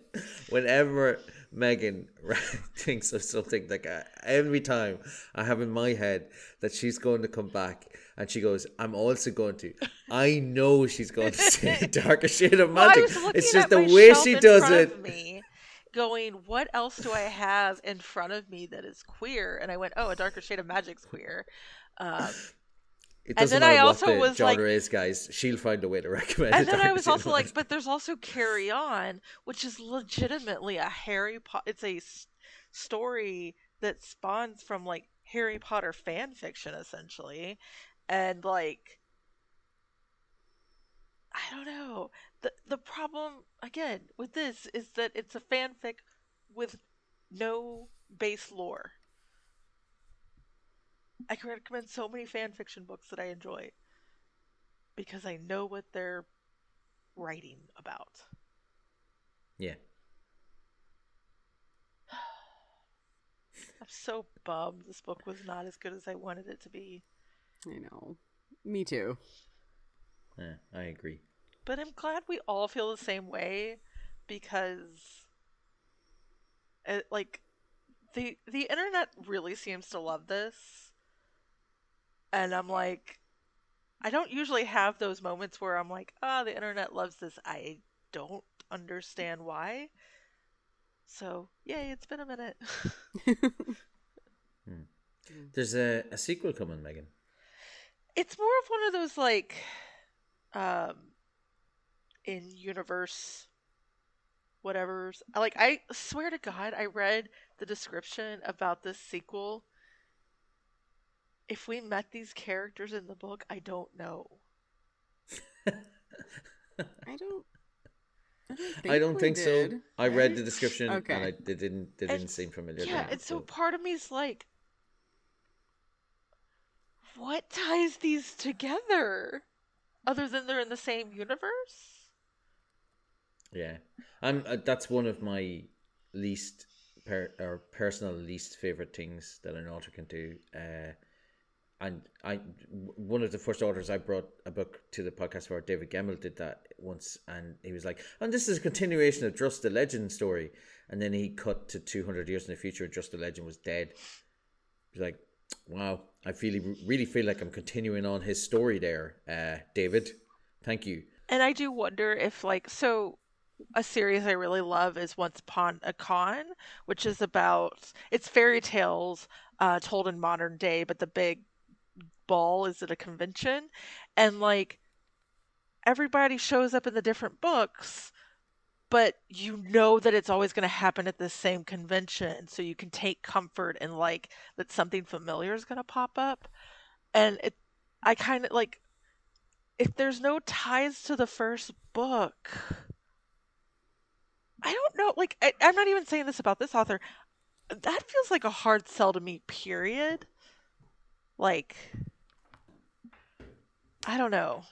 whenever Megan *laughs* thinks of something like uh, every time I have in my head that she's going to come back and she goes, I'm also going to. I know she's going to say *laughs* a darker shade of magic. looking it's just the way she does it. me, going, what else do I have in front of me that is queer? And I went, oh, a darker shade of magic's queer. Um, It And doesn't then I also what the was genre like- is, guys. She'll find a way to *laughs* recommend. It. And a then I was also like, but there's also Carry On, which is legitimately a Harry Potter. It's a s- story that spawns from like Harry Potter fan fiction, essentially, and like, I don't know. the The problem again with this is that it's a fanfic with no base lore. I can recommend so many fan fiction books that I enjoy because I know what they're writing about. yeah. I'm so bummed this book was not as good as I wanted it to be. I know. Me too. Yeah, I agree. But I'm glad we all feel the same way because it, like the the internet really seems to love this. And I'm like I don't usually have those moments where I'm like, "Ah, the internet loves this. I don't understand why." So, yay, it's been a minute. *laughs* There's a, a sequel coming, Megan. it's more of one of those like um in universe whatever's like i swear to god i read the description about this sequel if we met these characters in the book i don't know *laughs* I don't. I don't think, I don't we think so. did, I read the description Okay. and I they didn't they And- didn't seem familiar. to yeah me, and so part of me is like what ties these together other than they're in the same universe Yeah, I'm. Uh, that's one of my least per or personal least favorite things that an author can do. Uh, and I, one of the first authors I brought a book to the podcast for, David Gemmell, did that once, and he was like, "And this is a continuation of Druss the Legend story." And then he cut to two hundred years in the future, Druss the Legend was dead. He's like, "Wow, I feel really feel like I'm continuing on his story there, uh, David. Thank you." And I do wonder if, like, so a series I really love is Once Upon a Con, which is about it's fairy tales uh, told in modern day, but the big ball is at a convention, and like everybody shows up in the different books. But you know that it's always going to happen at the same convention, so you can take comfort in like that something familiar is going to pop up, and it. I kind of like if there's no ties to the first book i don't know like I, i'm not even saying this about this author that feels like a hard sell to me period like i don't know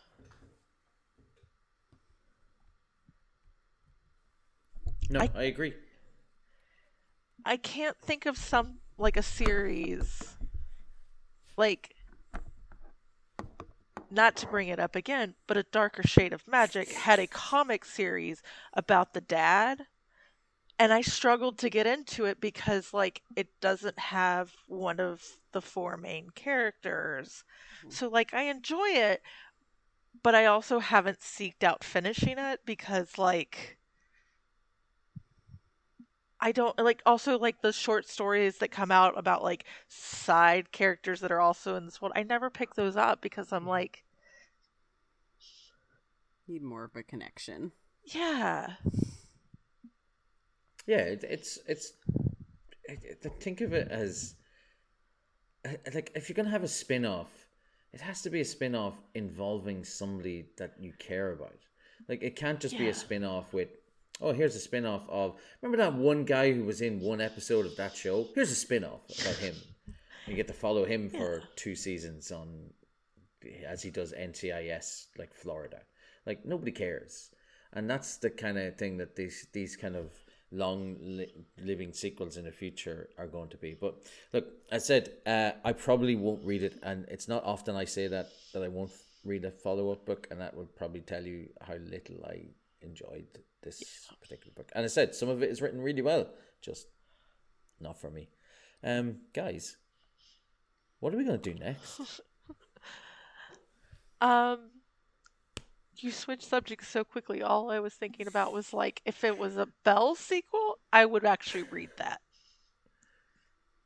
No, I- I agree. i can't think of some like a series like not to bring it up again, but a darker shade of magic had a comic series about the dad and I struggled to get into it because like it doesn't have one of the four main characters. Mm-hmm. So like I enjoy it, but I also haven't seeked out finishing it because like I don't like also like the short stories that come out about like side characters that are also in this world. I never pick those up because I'm mm-hmm. like Need more of a connection. yeah. Yeah, it, it's it's. I, I think of it as like if you're gonna have a spin off, it has to be a spin off involving somebody that you care about. Like it can't just be a spin off with. Oh, here's a spin off of. Remember that one guy who was in one episode of that show? Here's a spin off about him. You get to follow him for two seasons on as he does NCIS like Florida. Like nobody cares, and that's the kind of thing that these these kind of long li- living sequels in the future are going to be. But look, I said uh, I probably won't read it, and it's not often I say that that I won't read a follow up book, and that would probably tell you how little I enjoyed this particular book. And I said some of it is written really well, just not for me. Um, guys, what are we going to do next? *laughs* Um, you switch subjects so quickly. All I was thinking about was like if it was a Bel sequel, I would actually read that.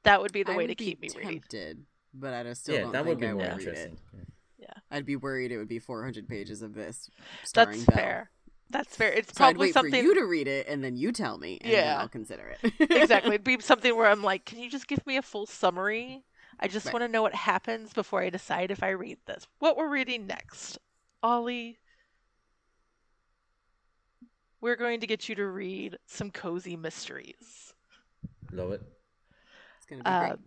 That would be the I way to be keep me reading. tempted, but I just still yeah, don't that think would be I more would read interesting. it. I'd be worried it would be 400 pages of this. That's Starring Bel. fair. That's fair. It's So I'd probably wait something. for you to read it, and then you tell me, and then Yeah. I'll consider it. *laughs* exactly. *laughs* It'd be something where I'm like, can you just give me a full summary? I just Right. want to know what happens before I decide if I read this. What we're reading next, Ollie. We're going to get you to read some cozy mysteries. Love it. It's gonna be Uh, great.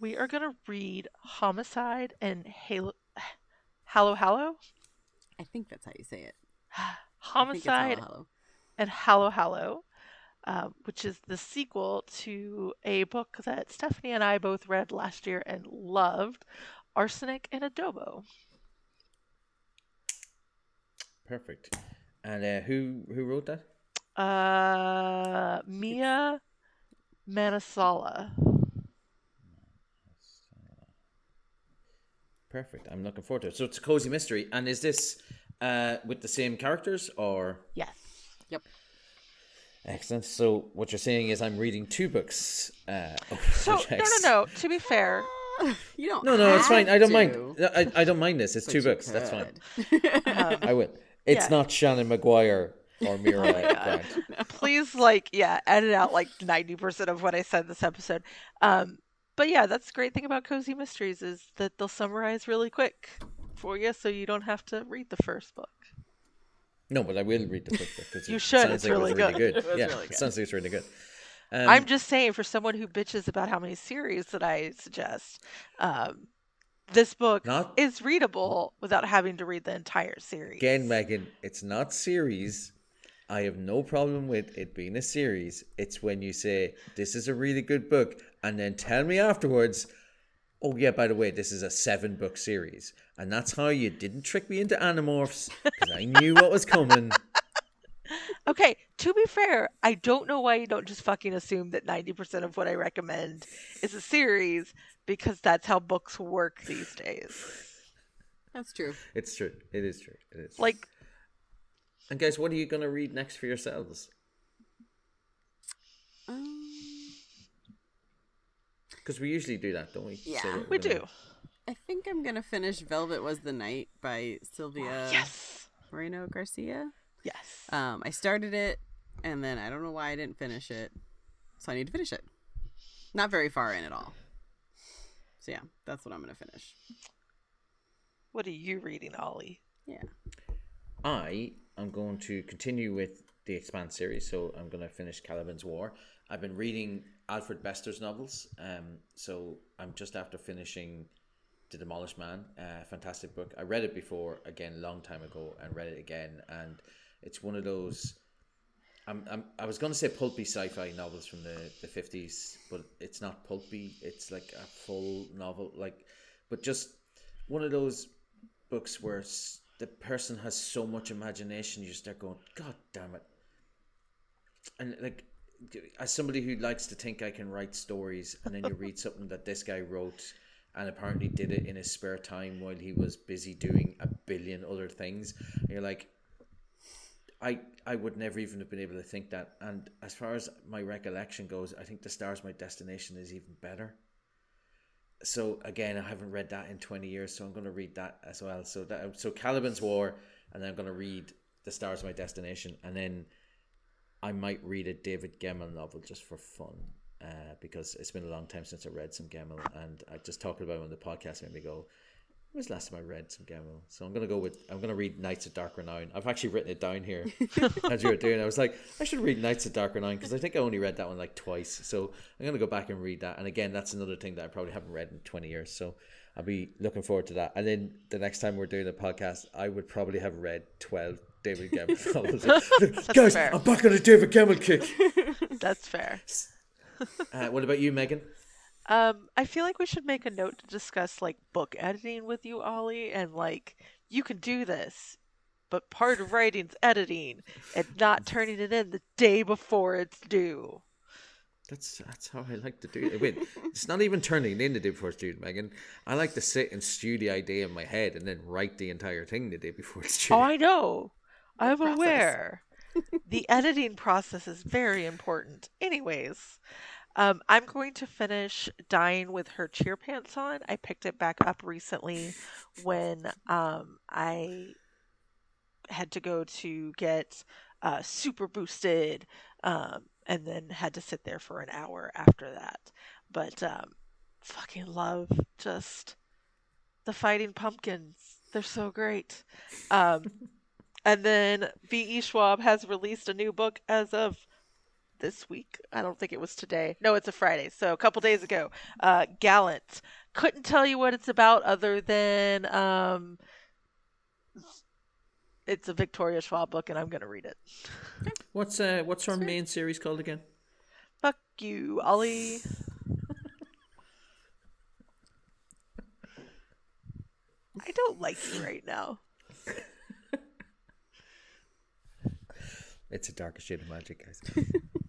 We are going to read Homicide and Halo. Hallow Hallow? I think that's how you say it. *sighs* I think it's Homicide Hollow Hollow. and Hallow Hallow, um, which is the sequel to a book that Stephanie and I both read last year and loved Arsenic and Adobo. Perfect. And uh, who who wrote that? Uh, Mia Manansala. Perfect. I'm looking forward to it. So it's a cozy mystery, and is this uh, with the same characters or? Yes. Yep. Excellent. So what you're saying is I'm reading two books. Uh, *laughs* So, no, no, no. To be fair, You don't. No, no, it's fine. I don't mind. to, No, I, I don't mind this. It's but two you books. That's fine. um, *laughs* I will. It's Yeah. not Seanan McGuire or *laughs* Mira God. Grant. *laughs* please, like, yeah, edit out like 90% of what I said this episode. Um, but yeah, that's the great thing about Cozy Mysteries is that they'll summarize really quick for you so you don't have to read the first book. No, but I will read the book because You it should, it's like it was really really good. good. *laughs* It yeah, really it sounds like it's really good. Um, I'm just saying, for someone who bitches about how many series that I suggest, um, this book Not- is readable without having to read the entire series. again, Megan. It's not series. I have no problem with it being a series. It's when you say this is a really good book, and then tell me afterwards. Oh yeah, by the way, this is a seven book series, and that's how you didn't trick me into Animorphs because I knew what was coming. Okay, to be fair, I don't know why you don't just fucking assume that 90% of what I recommend is a series because that's how books work these days. That's true. It's true. It is true. It is. Like, and guys, what are you gonna read next for yourselves? Um, Because we usually do that, don't we? Yeah. Say what we gonna- do. I think I'm gonna finish "Velvet Was the Night" by Sylvia Yes. Moreno Garcia. Yes. Um, I started it, and then I don't know why I didn't finish it, so I need to finish it. Not very far in at all. So yeah, that's what I'm gonna finish. What are you reading, Ollie? Yeah. I am going to continue with the Expanse series, so I'm going to finish Caliban's War. I've been reading Alfred Bester's novels, um, so I'm just after finishing The Demolished Man, a fantastic book. I read it before, again, a long time ago, and read it again, and it's one of those. I'm, I'm, I was going to say pulpy sci-fi novels from the, the 50s, but it's not pulpy. It's like a full novel, like, but just one of those books where the person has so much imagination, you start going, God damn it. And like, as somebody who likes to think I can write stories, and then you *laughs* read something that this guy wrote and apparently did it in his spare time while he was busy doing a billion other things, and you're like, I I would never even have been able to think that. And as far as my recollection goes, I think The Stars My Destination is even better. So again, I haven't read that in twenty years, so I'm going to read that as well. So that so Caliban's War, and then I'm going to read The Stars My Destination, and then I might read a David Gemmell novel just for fun. Uh, because it's been a long time since I read some Gemmell, and I just talked about it on the podcast made me go, when was the last time I read some Gemmell? So I'm gonna go with I'm gonna read Knights of Dark Renown. I've actually written it down here *laughs* as you were doing. I was like, I should read Knights of Dark Renown because I think I only read that one like twice. So I'm gonna go back and read that. And again, that's another thing that I probably haven't read in 20 years. So I'll be looking forward to that. And then the next time we're doing the podcast, I would probably have read 12 David Gemmell *laughs* novels. *laughs* Guys, fair. I'm back on a David Gemmell kick. That's fair. Uh, what about you, Megan? Um, I feel like we should make a note to discuss like book editing with you, Ollie, and like you can do this, but part of writing's editing and not turning it in the day before it's due. That's that's how I like to do it. Wait, it's not even turning it in the day before it's due, Megan. I like to sit and stew the idea in my head and then write the entire thing the day before it's due. Oh, I know. I'm aware. the editing process is very important. Anyways, um, I'm going to finish Dying with Her Cheer Pants on. I picked it back up recently when um, I had to go to get uh, super boosted um, and then had to sit there for an hour after that. But um, fucking love just the fighting pumpkins. They're so great. Um, *laughs* and then V.E. Schwab has released a new book as of this week. I don't think it was today. No, it's a Friday. So a couple days ago. Uh, Gallant. Couldn't tell you what it's about other than um, it's a Victoria Schwab book, and I'm gonna read it. *laughs* What's uh what's our main series called again? Fuck you, Ollie. I don't like you right now. It's a darker shade of magic, guys. *laughs*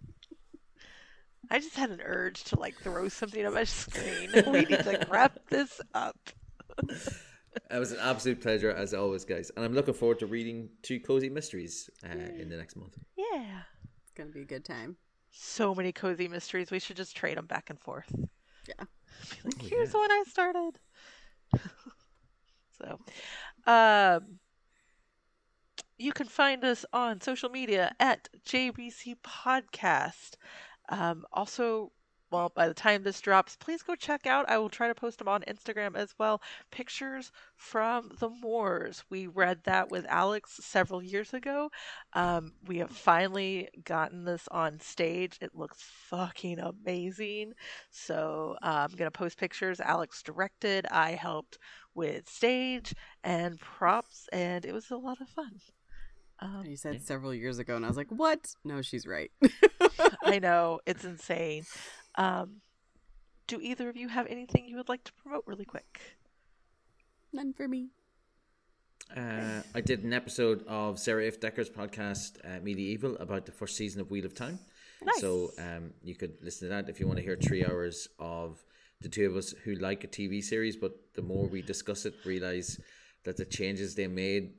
I just had an urge to like throw something on my screen. *laughs* we need to wrap this up. *laughs* it was an absolute pleasure as always, guys, and I'm looking forward to reading two cozy mysteries uh, in the next month. Yeah, it's gonna be a good time. So many cozy mysteries. We should just trade them back and forth. Yeah. Like, oh, Here's yeah. one I started. *laughs* so, um, you can find us on social media at JBC Podcast. Um, also, well, by the time this drops, please go check out. I will try to post them on Instagram as well. Pictures from the Moors. We read that with Alex several years ago. Um, we have finally gotten this on stage. It looks fucking amazing. So uh, I'm going to post pictures. Alex directed. I helped with stage and props, and it was a lot of fun. Um, you said several years ago, and I was like, "What? No, she's right." I *laughs* know it's insane. Um, do either of you have anything you would like to promote really quick? None for me. Uh, I did an episode of Sarah Ifft Decker's podcast, uh, Medieval, about the first season of Wheel of Time. Nice. So um, you could listen to that if you want to hear three hours of the two of us who like a TV series, but the more we discuss it, realize that the changes they made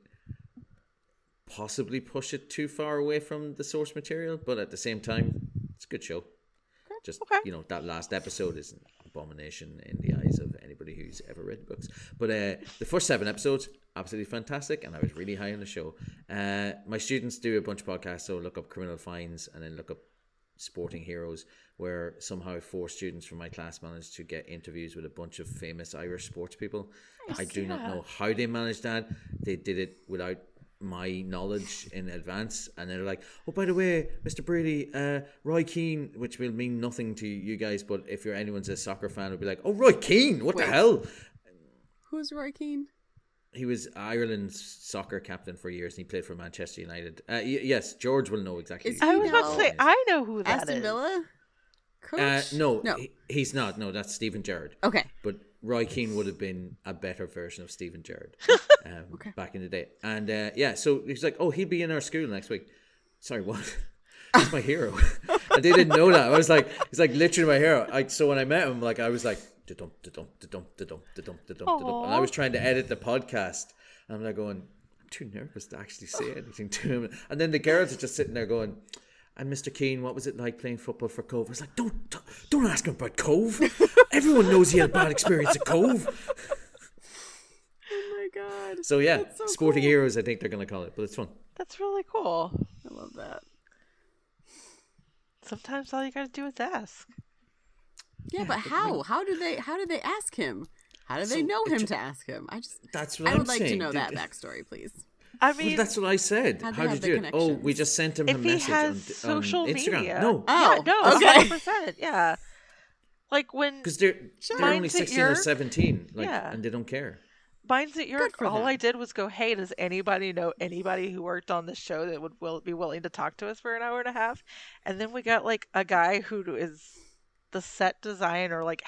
possibly push it too far away from the source material, but at the same time, it's a good show. Okay. Just okay. you know, that last episode is an abomination in the eyes of anybody who's ever read books. But uh, the first seven episodes, absolutely fantastic, and I was really high on the show. Uh, my students do a bunch of podcasts, so look up Criminal Finds and then look up Sporting Heroes, where somehow four students from my class managed to get interviews with a bunch of famous Irish sports people. I do not know how they managed that. They did it without my knowledge in advance and they're like oh by the way mr brady uh roy keane which will mean nothing to you guys but if you're anyone's a soccer fan would be like oh roy keane what Wait. the hell who's roy keane he was Ireland's soccer captain for years, and he played for Manchester United. Uh, y- yes, George will know exactly. Is I he was he about to say is. I know who that is. Aston Villa coach? Uh, no, no. he- he's not. No, that's Steven Gerrard. Okay. But Roy Keane would have been a better version of Steven Gerrard *laughs* um, back in the day. And uh, yeah, so he's like, oh, he'll be in our school next week. Sorry, what? *laughs* He's my hero. *laughs* and they didn't know that. I was like, he's like literally my hero. I, so when I met him, like I was like, da-dum, da-dum, da-dum, da-dum, da-dum, da-dum, da-dum. and I was trying to edit the podcast. And I'm like going, I'm too nervous to actually say anything to him. And then the girls are just sitting there going, and Mr. Keane, what was it like playing football for Cobh? I was like, don't don't ask him about Cobh. Everyone knows he had a bad experience at Cobh. *laughs* Oh my god. So yeah, so sporting cool. heroes, I think they're gonna call it, but it's fun. That's really cool. I love that. Sometimes all you gotta do is ask. Yeah, but how? How do they how do they ask him? How do they So, know him ju- to ask him? I just That's what I am would like saying. to know that backstory, please. I Well, mean, that's what I said. How'd How did you do it? Oh, we just sent him a if he message has on, social on Instagram. media, No, Oh, yeah, no, okay. 100%, yeah. Like when because they're they're only sixteen or seventeen, like, Yeah. and they don't care. mine's at York, all them. I did was go, "Hey, does anybody know anybody who worked on this show that would will be willing to talk to us for an hour and a half?" And then we got like a guy who is the set designer, like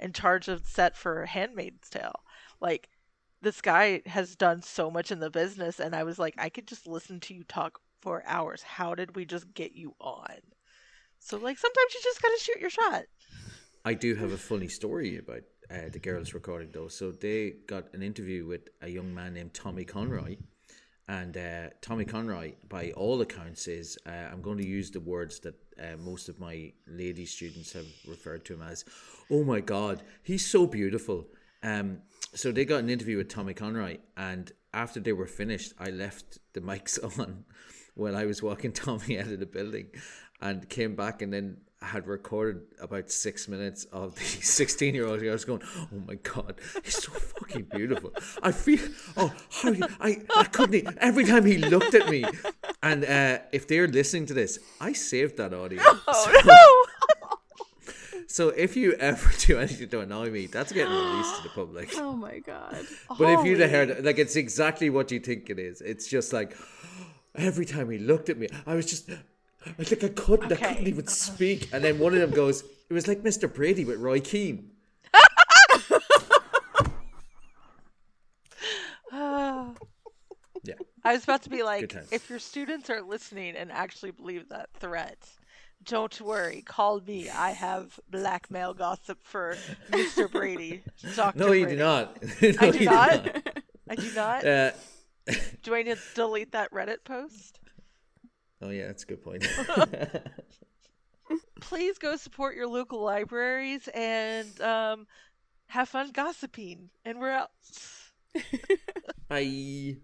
in charge of set for Handmaid's Tale. Like this guy has done so much in the business, and I was like, I could just listen to you talk for hours. How did we just get you on? So like sometimes you just gotta shoot your shot. I do have a funny story about uh, the girls recording though. So they got an interview with a young man named Tommy Conroy, and uh, Tommy Conroy, by all accounts, is uh, I'm going to use the words that uh, most of my lady students have referred to him as. Oh my God, he's so beautiful. Um, so they got an interview with Tommy Conroy, and after they were finished, I left the mics *laughs* on while I was walking Tommy out of the building, and came back and then had recorded about six minutes of the *laughs* 16 year old I was going, oh my god, he's so fucking beautiful. I feel, oh, how, I, I couldn't, every time he looked at me. And uh, if they're listening to this, I saved that audio. *laughs* Oh So if you ever *laughs* do anything to annoy me, that's getting released to the public. *gasps* Oh my god. But if you'd have heard, like, it's exactly what you think it is. It's just like *gasps* every time he looked at me, I was just, I think I couldn't, I couldn't even speak. And then one of them goes, "It was like Mr. Brady with Roy Keane." Ah. *laughs* Yeah, I was about to be like, if your students are listening and actually believe that threat, don't worry. Call me. I have blackmail gossip for Mr. Brady. Dr. no, you Brady. *laughs* do not. no, I do do not. I do not. Uh, Do I need to delete that Reddit post? oh yeah, that's a good point. *laughs* *laughs* Please go support your local libraries and um, have fun gossiping. And we're out. Bye.